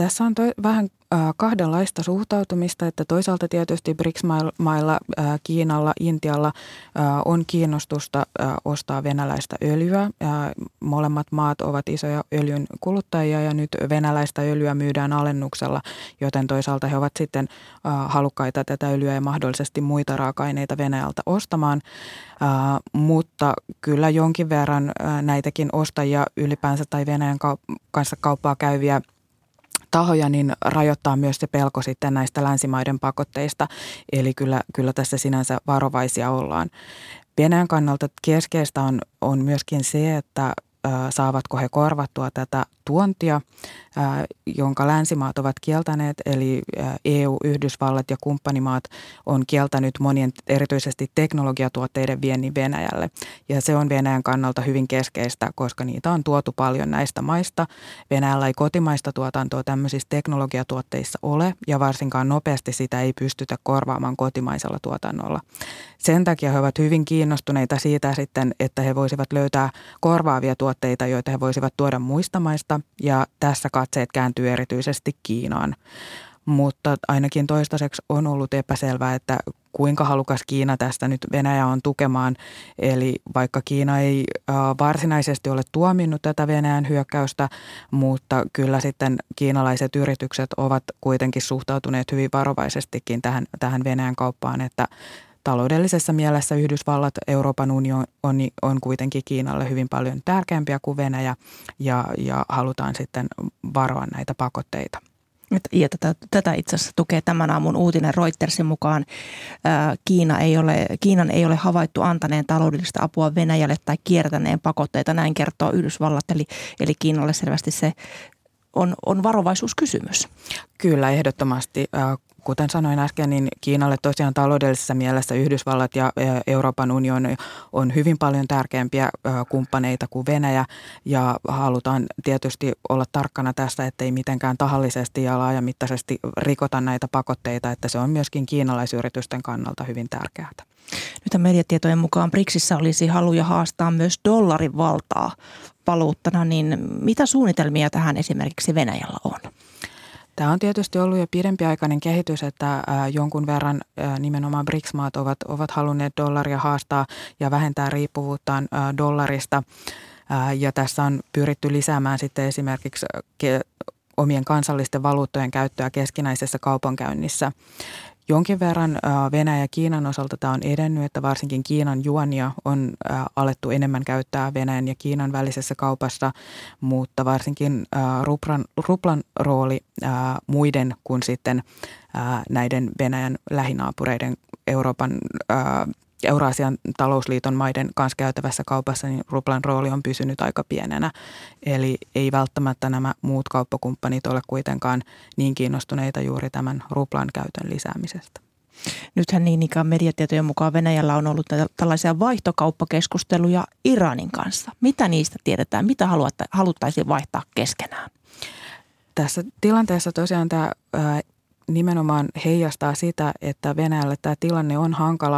Äh, tässä on toi, vähän kahdenlaista suhtautumista, että toisaalta tietysti BRICS-mailla, Kiinalla, Intialla on kiinnostusta ostaa venäläistä öljyä. Molemmat maat ovat isoja öljyn kuluttajia ja nyt venäläistä öljyä myydään alennuksella, joten toisaalta he ovat sitten halukkaita tätä öljyä ja mahdollisesti muita raaka-aineita Venäjältä ostamaan. Mutta kyllä jonkin verran näitäkin ostajia ylipäänsä tai Venäjän kanssa kauppaa käyviä – tahoja, niin rajoittaa myös se pelko sitten näistä länsimaiden pakotteista. Eli kyllä, kyllä tässä sinänsä varovaisia ollaan. Venäjän kannalta keskeistä on, on myöskin se, että saavatko he korvattua tätä tuontia, jonka länsimaat ovat kieltäneet, eli EU, Yhdysvallat ja kumppanimaat on kieltänyt monien erityisesti teknologiatuotteiden viennin Venäjälle. Ja se on Venäjän kannalta hyvin keskeistä, koska niitä on tuotu paljon näistä maista. Venäjällä ei kotimaista tuotantoa tämmöisissä teknologiatuotteissa ole, ja varsinkaan nopeasti sitä ei pystytä korvaamaan kotimaisella tuotannolla. Sen takia he ovat hyvin kiinnostuneita siitä sitten, että he voisivat löytää korvaavia tuotteita, joita he voisivat tuoda muista maista ja tässä katseet kääntyy erityisesti Kiinaan. Mutta ainakin toistaiseksi on ollut epäselvää, että kuinka halukas Kiina tästä nyt Venäjä on tukemaan. Eli vaikka Kiina ei varsinaisesti ole tuominnut tätä Venäjän hyökkäystä, mutta kyllä sitten kiinalaiset yritykset ovat kuitenkin suhtautuneet hyvin varovaisestikin tähän, tähän Venäjän kauppaan, että taloudellisessa mielessä Yhdysvallat, Euroopan unioni on, on kuitenkin Kiinalle hyvin paljon tärkeämpiä kuin Venäjä ja, ja halutaan sitten varoa näitä pakotteita. Ja tätä, tätä itse asiassa tukee tämän aamun uutinen Reutersin mukaan. Kiina ei ole, Kiinan ei ole havaittu antaneen taloudellista apua Venäjälle tai kiertäneen pakotteita, näin kertoo Yhdysvallat. Eli, eli Kiinalle selvästi se on, on varovaisuuskysymys. Kyllä, ehdottomasti. Kuten sanoin äsken, niin Kiinalle tosiaan taloudellisessa mielessä Yhdysvallat ja Euroopan unioni on hyvin paljon tärkeämpiä kumppaneita kuin Venäjä ja halutaan tietysti olla tarkkana tässä, ettei mitenkään tahallisesti ja laajamittaisesti rikota näitä pakotteita, että se on myöskin kiinalaisyritysten kannalta hyvin tärkeää. Nyt mediatietojen mukaan BRICSissä olisi haluja haastaa myös dollarin valtaa valuuttana, niin mitä suunnitelmia tähän esimerkiksi Venäjällä on? Tämä on tietysti ollut jo pidempiaikainen kehitys, että jonkun verran nimenomaan BRICS-maat ovat, ovat halunneet dollaria haastaa ja vähentää riippuvuuttaan dollarista. Ja tässä on pyritty lisäämään sitten esimerkiksi omien kansallisten valuuttojen käyttöä keskinäisessä kaupankäynnissä. Jonkin verran Venäjä ja Kiinan osalta tämä on edennyt, että varsinkin Kiinan juonia on alettu enemmän käyttää Venäjän ja Kiinan välisessä kaupassa, mutta varsinkin ruplan, ruplan rooli muiden kuin sitten näiden Venäjän lähinaapureiden Euroopan Euraasian talousliiton maiden kanssa käytävässä kaupassa, niin ruplan rooli on pysynyt aika pienenä. Eli ei välttämättä nämä muut kauppakumppanit ole kuitenkaan niin kiinnostuneita juuri tämän ruplan käytön lisäämisestä. Nythän niin ikään mediatietojen mukaan Venäjällä on ollut tällaisia vaihtokauppakeskusteluja Iranin kanssa. Mitä niistä tiedetään? Mitä haluttaisiin vaihtaa keskenään? Tässä tilanteessa tosiaan tämä nimenomaan heijastaa sitä, että Venäjälle tämä tilanne on hankala,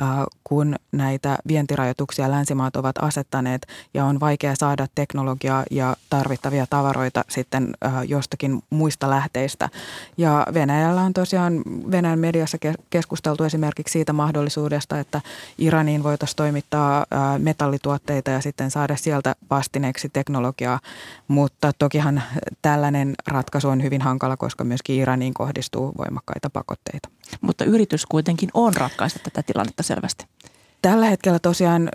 äh, kun näitä vientirajoituksia länsimaat ovat asettaneet ja on vaikea saada teknologiaa ja tarvittavia tavaroita sitten äh, jostakin muista lähteistä. Ja Venäjällä on tosiaan Venäjän mediassa keskusteltu esimerkiksi siitä mahdollisuudesta, että Iraniin voitaisiin toimittaa äh, metallituotteita ja sitten saada sieltä vastineeksi teknologiaa, mutta tokihan tällainen ratkaisu on hyvin hankala, koska myöskin Iraniin kohdistuu kohdistuu voimakkaita pakotteita. Mutta yritys kuitenkin on ratkaista tätä tilannetta selvästi. Tällä hetkellä tosiaan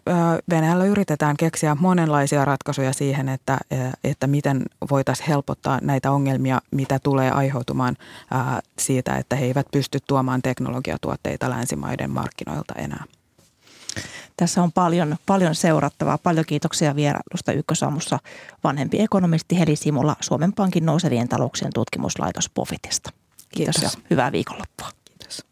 Venäjällä yritetään keksiä monenlaisia ratkaisuja siihen, että, että miten voitaisiin helpottaa näitä ongelmia, mitä tulee aiheutumaan siitä, että he eivät pysty tuomaan teknologiatuotteita länsimaiden markkinoilta enää. Tässä on paljon, paljon seurattavaa. Paljon kiitoksia vierailusta Ykkösaamussa vanhempi ekonomisti Heli Simula Suomen Pankin nousevien talouksien tutkimuslaitos Pofitista. Kiitos, Kiitos. ja hyvää viikonloppua. Kiitos.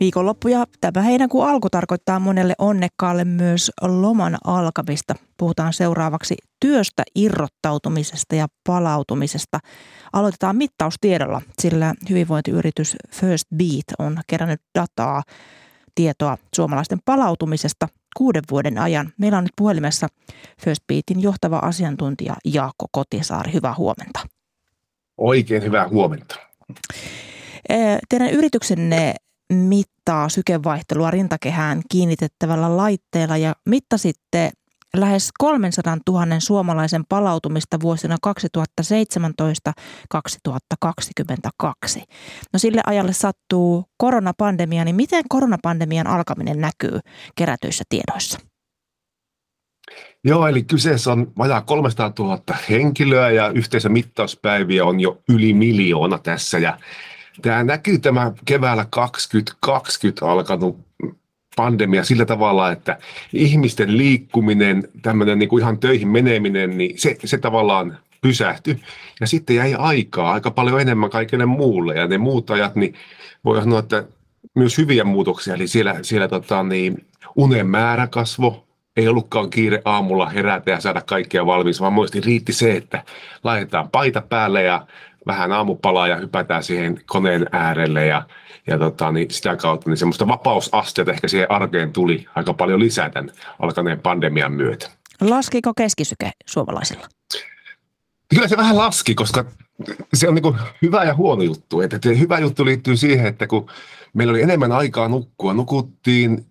Viikonloppu ja tämä heinäkuun alku tarkoittaa monelle onnekkaalle myös loman alkamista. Puhutaan seuraavaksi työstä irrottautumisesta ja palautumisesta. Aloitetaan mittaustiedolla, sillä hyvinvointiyritys First Beat on kerännyt dataa, tietoa suomalaisten palautumisesta kuuden vuoden ajan. Meillä on nyt puhelimessa First Beatin johtava asiantuntija Jaakko Kotisaari. Hyvää huomenta. Oikein hyvää huomenta. Teidän yrityksenne mittaa sykevaihtelua rintakehään kiinnitettävällä laitteella ja mittasitte lähes 300 000 suomalaisen palautumista vuosina 2017-2022. No sille ajalle sattuu koronapandemia, niin miten koronapandemian alkaminen näkyy kerätyissä tiedoissa? Joo, eli kyseessä on vajaa 300 000 henkilöä ja yhteisömittauspäiviä on jo yli miljoona tässä. Ja tämä näkyy tämä keväällä 2020 alkanut pandemia sillä tavalla, että ihmisten liikkuminen, tämmöinen niin kuin ihan töihin meneminen, niin se, se tavallaan pysähtyi. Ja sitten jäi aikaa aika paljon enemmän kaikille muulle. Ja ne muut ajat, niin voi sanoa, että myös hyviä muutoksia. Eli siellä, siellä tota, niin, unen määrä kasvo, ei ollutkaan kiire aamulla herätä ja saada kaikkea valmis, vaan muisti riitti se, että laitetaan paita päälle ja vähän aamupalaa ja hypätään siihen koneen äärelle ja, ja tota, niin sitä kautta niin semmoista vapausasteita ehkä siihen arkeen tuli aika paljon lisää tämän alkaneen pandemian myötä. Laskiko keskisyke suomalaisilla? Kyllä se vähän laski, koska se on niin hyvä ja huono juttu. Että hyvä juttu liittyy siihen, että kun meillä oli enemmän aikaa nukkua, nukuttiin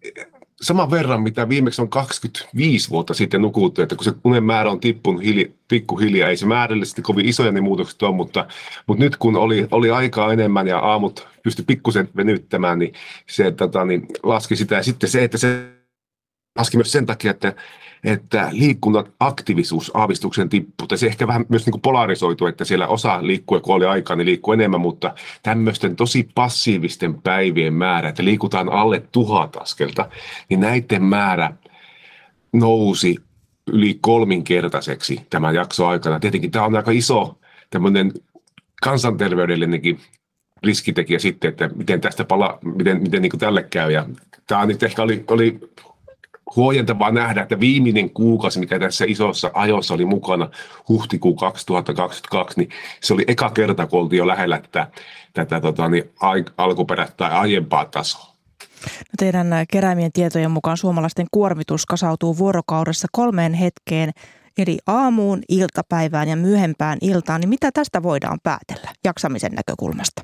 saman verran, mitä viimeksi on 25 vuotta sitten nukuttu, että kun se unen määrä on tippunut hili, pikkuhiljaa, ei se määrällisesti kovin isoja ne muutokset ole, mutta, mutta nyt kun oli, oli aikaa enemmän ja aamut pystyi pikkusen venyttämään, niin se tota, niin laski sitä. Ja sitten se, että se laski myös sen takia, että että liikunnan aktiivisuus aavistuksen tippuu. Se ehkä vähän myös niin kuin polarisoitu, että siellä osa liikkuu, kun oli aikaa, niin liikkuu enemmän, mutta tämmöisten tosi passiivisten päivien määrä, että liikutaan alle tuhat askelta, niin näiden määrä nousi yli kolminkertaiseksi tämän jakson aikana. Tietenkin tämä on aika iso tämmöinen kansanterveydellinenkin riskitekijä sitten, että miten tästä pala, miten, miten niin kuin tälle käy. Ja tämä nyt ehkä oli, oli huojentavaa nähdä, että viimeinen kuukausi, mikä tässä isossa ajossa oli mukana, huhtikuu 2022, niin se oli eka kerta, kun oltiin jo lähellä tätä, tätä tota, niin, alkuperäistä tai aiempaa tasoa. No teidän keräämien tietojen mukaan suomalaisten kuormitus kasautuu vuorokaudessa kolmeen hetkeen, eli aamuun, iltapäivään ja myöhempään iltaan. Niin mitä tästä voidaan päätellä jaksamisen näkökulmasta?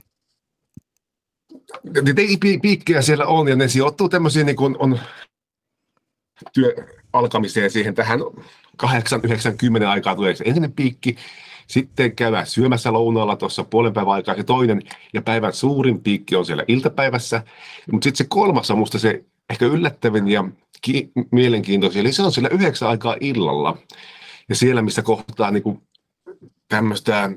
piikkejä siellä on ja ne sijoittuu tämmöisiin, niin kuin on työ alkamiseen siihen tähän 8-90 aikaa tulee se ensimmäinen piikki, sitten käydään syömässä lounaalla tuossa puolen päivän aikaa se toinen, ja päivän suurin piikki on siellä iltapäivässä. Mutta sitten se kolmas on musta se ehkä yllättävin ja ki- mielenkiintoisin, eli se on siellä yhdeksän aikaa illalla. Ja siellä, missä kohtaa niin tämmöistä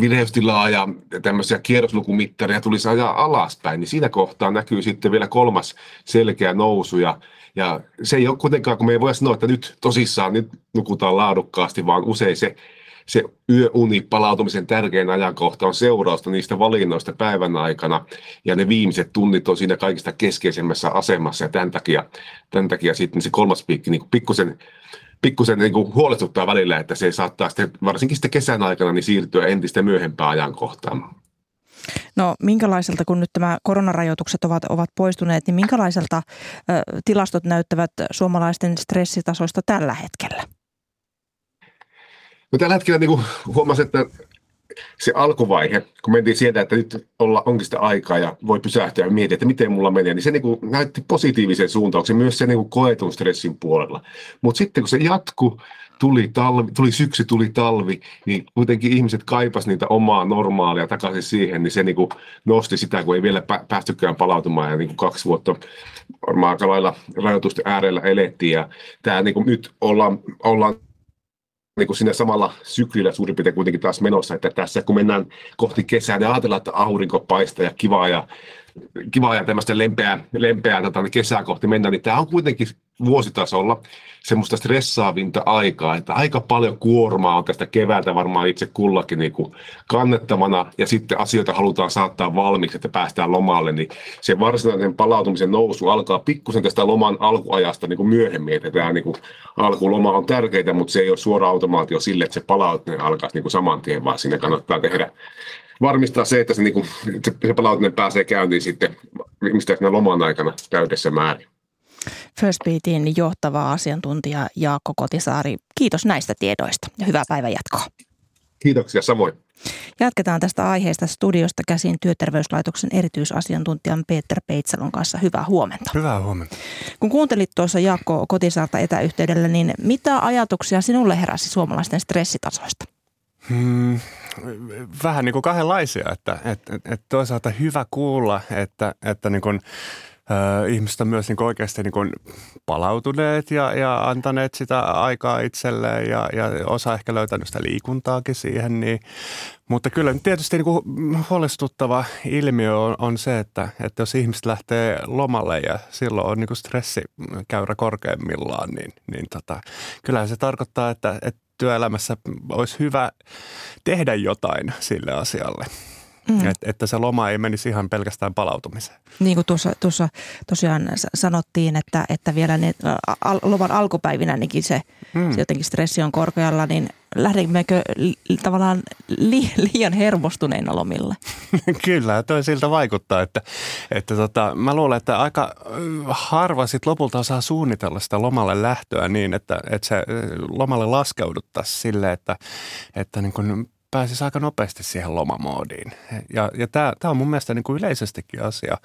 vireystilaa ja tämmöisiä kierroslukumittareja tulisi ajaa alaspäin, niin siinä kohtaa näkyy sitten vielä kolmas selkeä nousu ja ja se ei ole kuitenkaan, kun me ei voi sanoa, että nyt tosissaan nyt nukutaan laadukkaasti, vaan usein se, se yöuni palautumisen tärkein ajankohta on seurausta niistä valinnoista päivän aikana, ja ne viimeiset tunnit on siinä kaikista keskeisemmässä asemassa, ja tämän takia, tämän takia sitten se kolmas piikki niin pikkusen pikkusen niin kuin huolestuttaa välillä, että se saattaa sitten, varsinkin sitten kesän aikana niin siirtyä entistä myöhempään ajankohtaan. No minkälaiselta, kun nyt tämä koronarajoitukset ovat, ovat poistuneet, niin minkälaiselta ö, tilastot näyttävät suomalaisten stressitasoista tällä hetkellä? No tällä hetkellä niin huomasin, että se alkuvaihe, kun mentiin sieltä, että nyt olla, onkin sitä aikaa ja voi pysähtyä ja miettiä, että miten mulla menee, niin se niin kuin näytti positiivisen suuntauksen myös se niin kuin koetun stressin puolella. Mutta sitten kun se jatkuu, tuli, talvi, tuli syksy, tuli talvi, niin kuitenkin ihmiset kaipas niitä omaa normaalia takaisin siihen, niin se niin kuin nosti sitä, kun ei vielä päästykään palautumaan ja niin kuin kaksi vuotta varmaan aika lailla rajoitusten äärellä elettiin. Ja tämä niin kuin nyt ollaan, ollaan niin kuin siinä samalla syklillä suurin piirtein kuitenkin taas menossa, että tässä kun mennään kohti kesää, niin ajatellaan, että aurinko paistaa ja kivaa ja kiva ja tämmöistä lempeää, lempeää tota, kesää kohti mennä, niin tämä on kuitenkin vuositasolla semmoista stressaavinta aikaa, että aika paljon kuormaa on tästä keväältä varmaan itse kullakin niin kuin kannettavana, ja sitten asioita halutaan saattaa valmiiksi, että päästään lomalle, niin se varsinainen palautumisen nousu alkaa pikkusen tästä loman alkuajasta niin kuin myöhemmin, että tämä niin kuin alkuloma on tärkeää, mutta se ei ole suora automaatio sille, että se palautuminen alkaisi niin kuin saman tien, vaan sinne kannattaa tehdä varmistaa se, että se, niin kuin, se palautuminen pääsee käyntiin sitten mistä loman aikana täydessä määrin. First Beatin johtava asiantuntija Jaakko Kotisaari. Kiitos näistä tiedoista ja hyvää päivän jatkoa. Kiitoksia samoin. Jatketaan tästä aiheesta studiosta käsin Työterveyslaitoksen erityisasiantuntijan Peter Peitsalon kanssa. Hyvää huomenta. Hyvää huomenta. Kun kuuntelit tuossa Jaakko Kotisaarta etäyhteydellä, niin mitä ajatuksia sinulle heräsi suomalaisten stressitasoista? Hmm, vähän niin kuin kahdenlaisia, että, että, että toisaalta hyvä kuulla, että, että niin kuin ihmiset on myös niin oikeasti niin palautuneet ja, ja antaneet sitä aikaa itselleen ja, ja osa ehkä löytänyt sitä liikuntaakin siihen. Niin. Mutta kyllä tietysti niin kuin huolestuttava ilmiö on, on se, että, että jos ihmiset lähtee lomalle ja silloin on niin kuin stressikäyrä korkeimmillaan, niin, niin tota, kyllähän se tarkoittaa, että, että työelämässä olisi hyvä tehdä jotain sille asialle. Mm. Et, että se loma ei menisi ihan pelkästään palautumiseen. Niin kuin tuossa, tuossa tosiaan sanottiin, että, että vielä ne, al, loman alkupäivinä se, mm. se jotenkin stressi on korkealla, niin lähdemmekö li, tavallaan li, liian hermostuneina lomille? Kyllä, toi siltä vaikuttaa, että, että tota, mä luulen, että aika harva sit lopulta osaa suunnitella sitä lomalle lähtöä niin, että, että se lomalle laskeuduttaisiin sille, että, että niin kun pääsisi aika nopeasti siihen lomamoodiin. Ja, ja tämä, tämä on mun mielestä niin kuin yleisestikin asia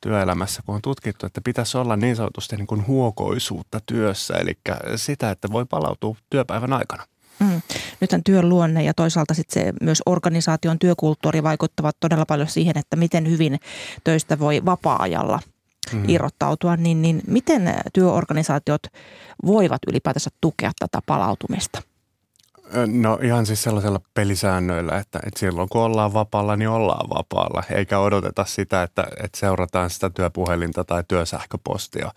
työelämässä, kun on tutkittu, että pitäisi olla niin sanotusti niin kuin huokoisuutta työssä, eli sitä, että voi palautua työpäivän aikana. Mm. Nythän työn luonne ja toisaalta sitten se myös organisaation työkulttuuri vaikuttavat todella paljon siihen, että miten hyvin töistä voi vapaa-ajalla mm. irrottautua, niin, niin miten työorganisaatiot voivat ylipäätänsä tukea tätä palautumista? No ihan siis sellaisella pelisäännöillä, että, että silloin kun ollaan vapaalla, niin ollaan vapaalla. Eikä odoteta sitä, että, että seurataan sitä työpuhelinta tai työsähköpostia.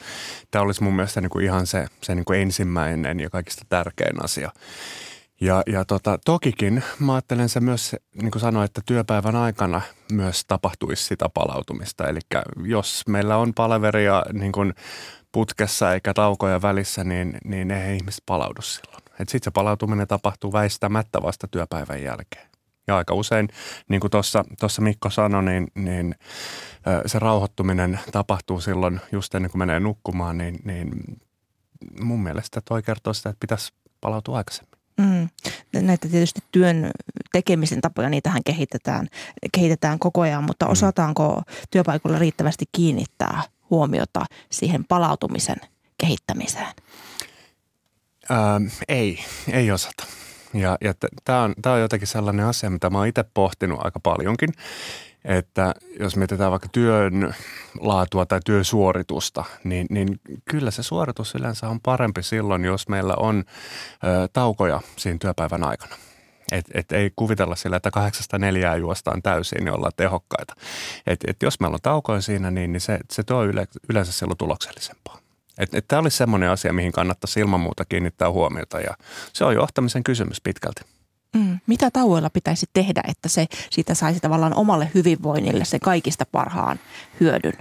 Tämä olisi mun mielestä niin kuin ihan se, se niin kuin ensimmäinen ja kaikista tärkein asia. Ja, ja tota, tokikin mä ajattelen se myös, niin kuin sanoin, että työpäivän aikana myös tapahtuisi sitä palautumista. Eli jos meillä on palaveria niin kuin putkessa eikä taukoja välissä, niin, niin ei ihmiset palaudu silloin. Sitten se palautuminen tapahtuu väistämättä vasta työpäivän jälkeen. Ja aika usein, niin kuin tuossa Mikko sanoi, niin, niin se rauhoittuminen tapahtuu silloin just ennen kuin menee nukkumaan, niin, niin mun mielestä toi kertoo sitä, että pitäisi palautua aikaisemmin. Mm. Näitä tietysti työn tekemisen tapoja, niitähän kehitetään, kehitetään koko ajan, mutta mm. osataanko työpaikoilla riittävästi kiinnittää huomiota siihen palautumisen kehittämiseen? Ähm, ei, ei osata. Ja, ja tämä on, on jotenkin sellainen asia, mitä mä oon itse pohtinut aika paljonkin, että jos mietitään vaikka työn laatua tai työsuoritusta, niin, niin kyllä se suoritus yleensä on parempi silloin, jos meillä on ö, taukoja siinä työpäivän aikana. Et, et ei kuvitella sillä, että kahdeksasta neljää juostaan täysin, niin ollaan tehokkaita. Et, et jos meillä on taukoja siinä, niin, niin se, se tuo yle, yleensä silloin tuloksellisempaa. Tämä olisi semmoinen asia, mihin kannattaisi ilman muuta kiinnittää huomiota ja se on johtamisen kysymys pitkälti. Mm. Mitä tauoilla pitäisi tehdä, että se siitä saisi tavallaan omalle hyvinvoinnille sen kaikista parhaan hyödyn,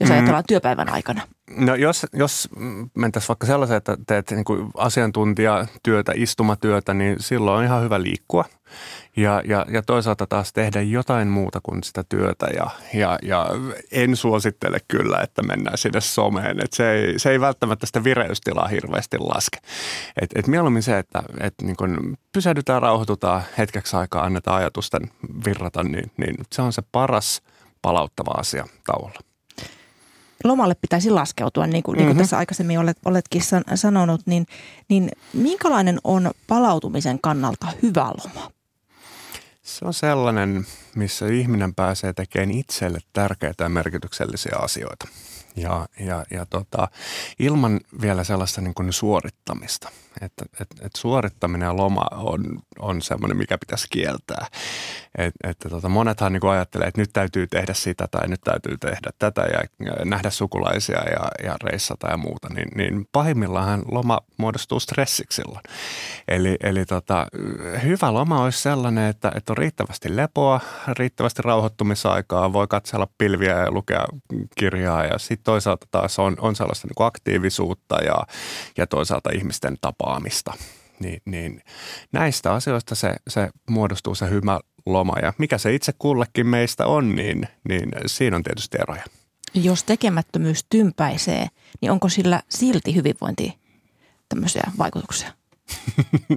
jos mm. ajatellaan työpäivän aikana? No jos, jos mentäisiin vaikka sellaiseen, että teet niin kuin asiantuntijatyötä, istumatyötä, niin silloin on ihan hyvä liikkua. Ja, ja, ja toisaalta taas tehdä jotain muuta kuin sitä työtä ja, ja, ja en suosittele kyllä, että mennään sinne someen. Et se, ei, se ei välttämättä sitä vireystilaa hirveästi laske. Et, et mieluummin se, että et niin kun pysähdytään, rauhoitutaan hetkeksi aikaa, annetaan ajatusten virrata, niin, niin se on se paras palauttava asia tauolla lomalle pitäisi laskeutua, niin kuin, mm-hmm. niin kuin mhm. tässä aikaisemmin olet, oletkin sanonut, niin, niin minkälainen on palautumisen kannalta hyvä loma? Se on sellainen, missä ihminen pääsee tekemään itselle tärkeitä ja merkityksellisiä asioita. Ja, ja, ja tota, ilman vielä sellaista niin kuin suorittamista. Että et, et suorittaminen ja loma on, on semmoinen, mikä pitäisi kieltää. Et, että tota, monethan niin ajattelee, että nyt täytyy tehdä sitä tai nyt täytyy tehdä tätä ja nähdä sukulaisia ja, ja reissata ja muuta. Niin, niin pahimmillaan loma muodostuu stressiksi silloin. Eli, eli tota, hyvä loma olisi sellainen, että, että on riittävästi lepoa, riittävästi rauhoittumisaikaa, voi katsella pilviä ja lukea kirjaa ja sitten toisaalta taas on, on sellaista niin aktiivisuutta ja, ja toisaalta ihmisten tapaamista. Niin, niin näistä asioista se, se muodostuu se hyvä loma ja mikä se itse kullekin meistä on, niin, niin siinä on tietysti eroja. Jos tekemättömyys tympäisee, niin onko sillä silti hyvinvointi tämmöisiä vaikutuksia?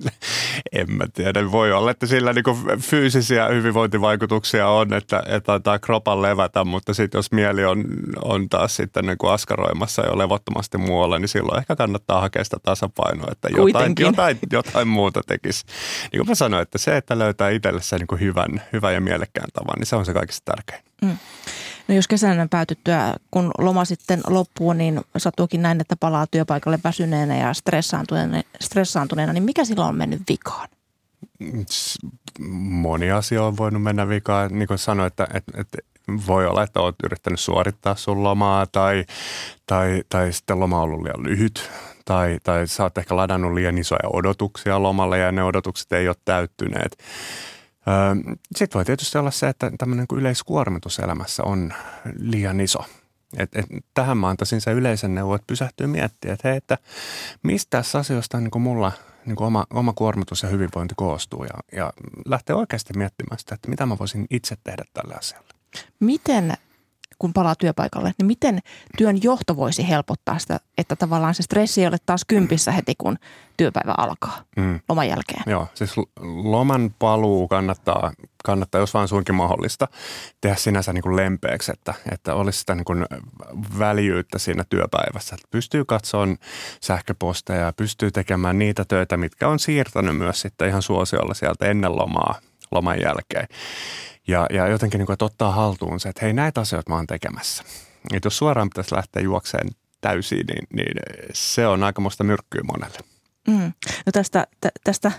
en mä tiedä. Voi olla, että sillä niin fyysisiä hyvinvointivaikutuksia on, että, että antaa kropan levätä, mutta sitten jos mieli on, on taas sitten niin kuin askaroimassa jo levottomasti muualla, niin silloin ehkä kannattaa hakea sitä tasapainoa, että jotain, jotain, jotain muuta tekisi. Niin kuin mä sanoin, että se, että löytää itselle sen niin hyvän, hyvän ja mielekkään tavan, niin se on se kaikista tärkein. Mm. No jos kesän päätyttyä, kun loma sitten loppuu, niin sattuukin näin, että palaa työpaikalle väsyneenä ja stressaantuneena, stressaantuneena, niin mikä silloin on mennyt vikaan? Moni asia on voinut mennä vikaan. Niin kuin sanoin, että, että, että voi olla, että olet yrittänyt suorittaa sun lomaa tai, tai, tai sitten loma on ollut liian lyhyt tai, tai sä oot ehkä ladannut liian isoja odotuksia lomalle ja ne odotukset ei ole täyttyneet. Sitten voi tietysti olla se, että tämmöinen yleiskuormitus elämässä on liian iso. Et, et, tähän mä antaisin se yleisen neuvo, että pysähtyy miettiä, että hei, että mistä tässä asioista niin kuin mulla niin kuin oma, oma kuormitus ja hyvinvointi koostuu ja, ja lähtee oikeasti miettimään sitä, että mitä mä voisin itse tehdä tälle asialle. Miten kun palaa työpaikalle, niin miten työn johto voisi helpottaa sitä, että tavallaan se stressi ei ole taas kympissä heti, kun työpäivä alkaa mm. loman jälkeen? Joo, siis loman paluu kannattaa, kannattaa jos vaan suinkin mahdollista, tehdä sinänsä niin kuin lempeäksi, että, että olisi sitä niin kuin väljyyttä siinä työpäivässä. Että pystyy katsomaan sähköposteja, pystyy tekemään niitä töitä, mitkä on siirtänyt myös sitten ihan suosiolla sieltä ennen lomaa, loman jälkeen. Ja, ja jotenkin niin kuin, että ottaa haltuun se, että hei näitä asioita mä oon tekemässä. Että jos suoraan pitäisi lähteä juokseen täysin, niin, niin se on aikamoista myrkkyä monelle. Mm. No tästä, tä, tästä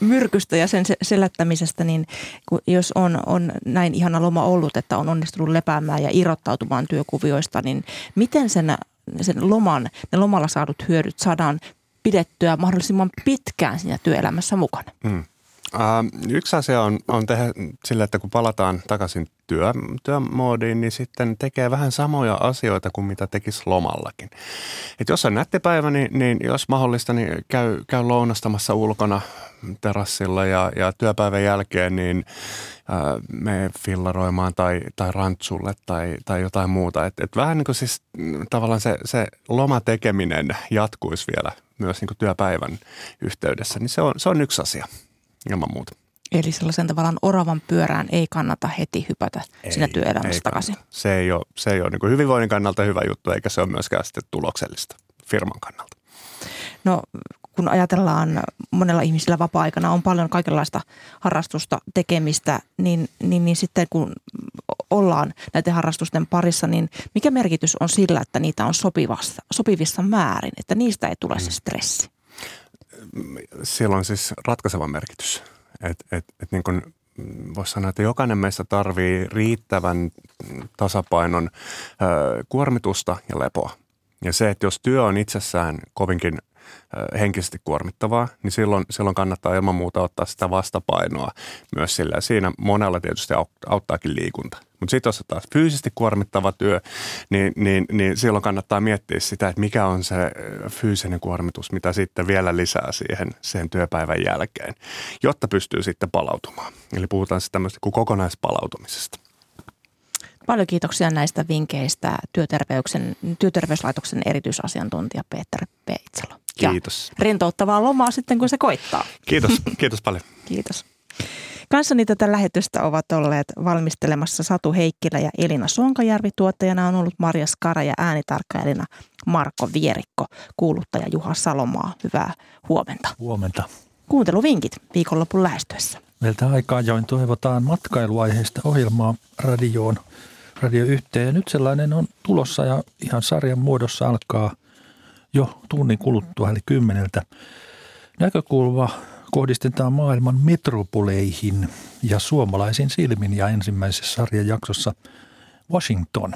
myrkystä ja sen selättämisestä, niin kun jos on, on näin ihana loma ollut, että on onnistunut lepäämään ja irrottautumaan työkuvioista, niin miten sen, sen loman, ne lomalla saadut hyödyt saadaan pidettyä mahdollisimman pitkään siinä työelämässä mukana? Mm. Uh, yksi asia on, on tehdä sillä, että kun palataan takaisin työ, työmoodiin, niin sitten tekee vähän samoja asioita kuin mitä tekisi lomallakin. Et jos on nättipäivä, niin, niin jos mahdollista, niin käy, käy lounastamassa ulkona terassilla ja, ja työpäivän jälkeen, niin äh, me fillaroimaan tai, tai rantsulle tai, tai jotain muuta. Et, et vähän niin kuin siis tavallaan se, se lomatekeminen jatkuisi vielä myös niin kuin työpäivän yhteydessä, niin se on, se on yksi asia ilman muuta. Eli sellaisen tavallaan oravan pyörään ei kannata heti hypätä ei, siinä työelämässä ei takaisin. Se ei ole, se ei ole niin hyvinvoinnin kannalta hyvä juttu, eikä se ole myöskään sitten tuloksellista firman kannalta. No kun ajatellaan monella ihmisillä vapaa-aikana on paljon kaikenlaista harrastusta, tekemistä, niin, niin, niin sitten kun ollaan näiden harrastusten parissa, niin mikä merkitys on sillä, että niitä on sopivassa, sopivissa määrin, että niistä ei tule se mm. stressi? Sillä on siis ratkaiseva merkitys. Et, et, et niin kuin voisi sanoa, että jokainen meistä tarvii riittävän tasapainon ö, kuormitusta ja lepoa. Ja se, että jos työ on itsessään kovinkin henkisesti kuormittavaa, niin silloin, silloin kannattaa ilman muuta ottaa sitä vastapainoa myös sillä. Siinä monella tietysti auttaakin liikunta. Mutta sitten jos on taas fyysisesti kuormittava työ, niin, niin, niin silloin kannattaa miettiä sitä, että mikä on se fyysinen kuormitus, mitä sitten vielä lisää siihen sen työpäivän jälkeen, jotta pystyy sitten palautumaan. Eli puhutaan sitten tämmöistä kuin kokonaispalautumisesta. Paljon kiitoksia näistä vinkkeistä työterveyslaitoksen erityisasiantuntija Peter Peitsalo. Kiitos. Ja rentouttavaa lomaa sitten, kun se koittaa. Kiitos, kiitos paljon. Kiitos. Kanssani tätä lähetystä ovat olleet valmistelemassa Satu Heikkilä ja Elina Sonkajärvi. Tuottajana on ollut Marja Skara ja äänitarkkailijana Marko Vierikko. Kuuluttaja Juha Salomaa. Hyvää huomenta. Huomenta. Kuunteluvinkit viikonlopun lähestyessä. Meiltä aikaa join toivotaan matkailuaiheista ohjelmaa radioon – Radio yhteen. Ja nyt sellainen on tulossa ja ihan sarjan muodossa alkaa jo tunnin kuluttua, eli kymmeneltä. Näkökulma kohdistetaan maailman metropoleihin ja suomalaisin silmin ja ensimmäisessä sarjan jaksossa Washington.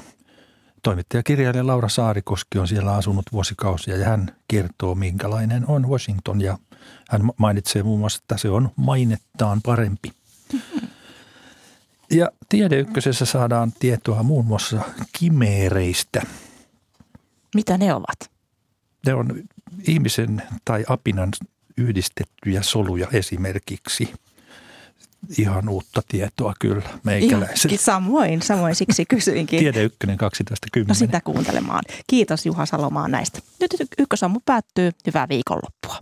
Toimittaja kirjailija Laura Saarikoski on siellä asunut vuosikausia ja hän kertoo, minkälainen on Washington ja hän mainitsee muun muassa, että se on mainettaan parempi. Ja Tiedeykkösessä saadaan tietoa muun muassa kimeereistä. Mitä ne ovat? Ne on ihmisen tai apinan yhdistettyjä soluja esimerkiksi. Ihan uutta tietoa kyllä meikäläiselle. samoin, samoin siksi kysyinkin. Tiede ykkönen 12.10. No sitä kuuntelemaan. Kiitos Juha Salomaan näistä. Nyt ykkösammu päättyy. Hyvää viikonloppua.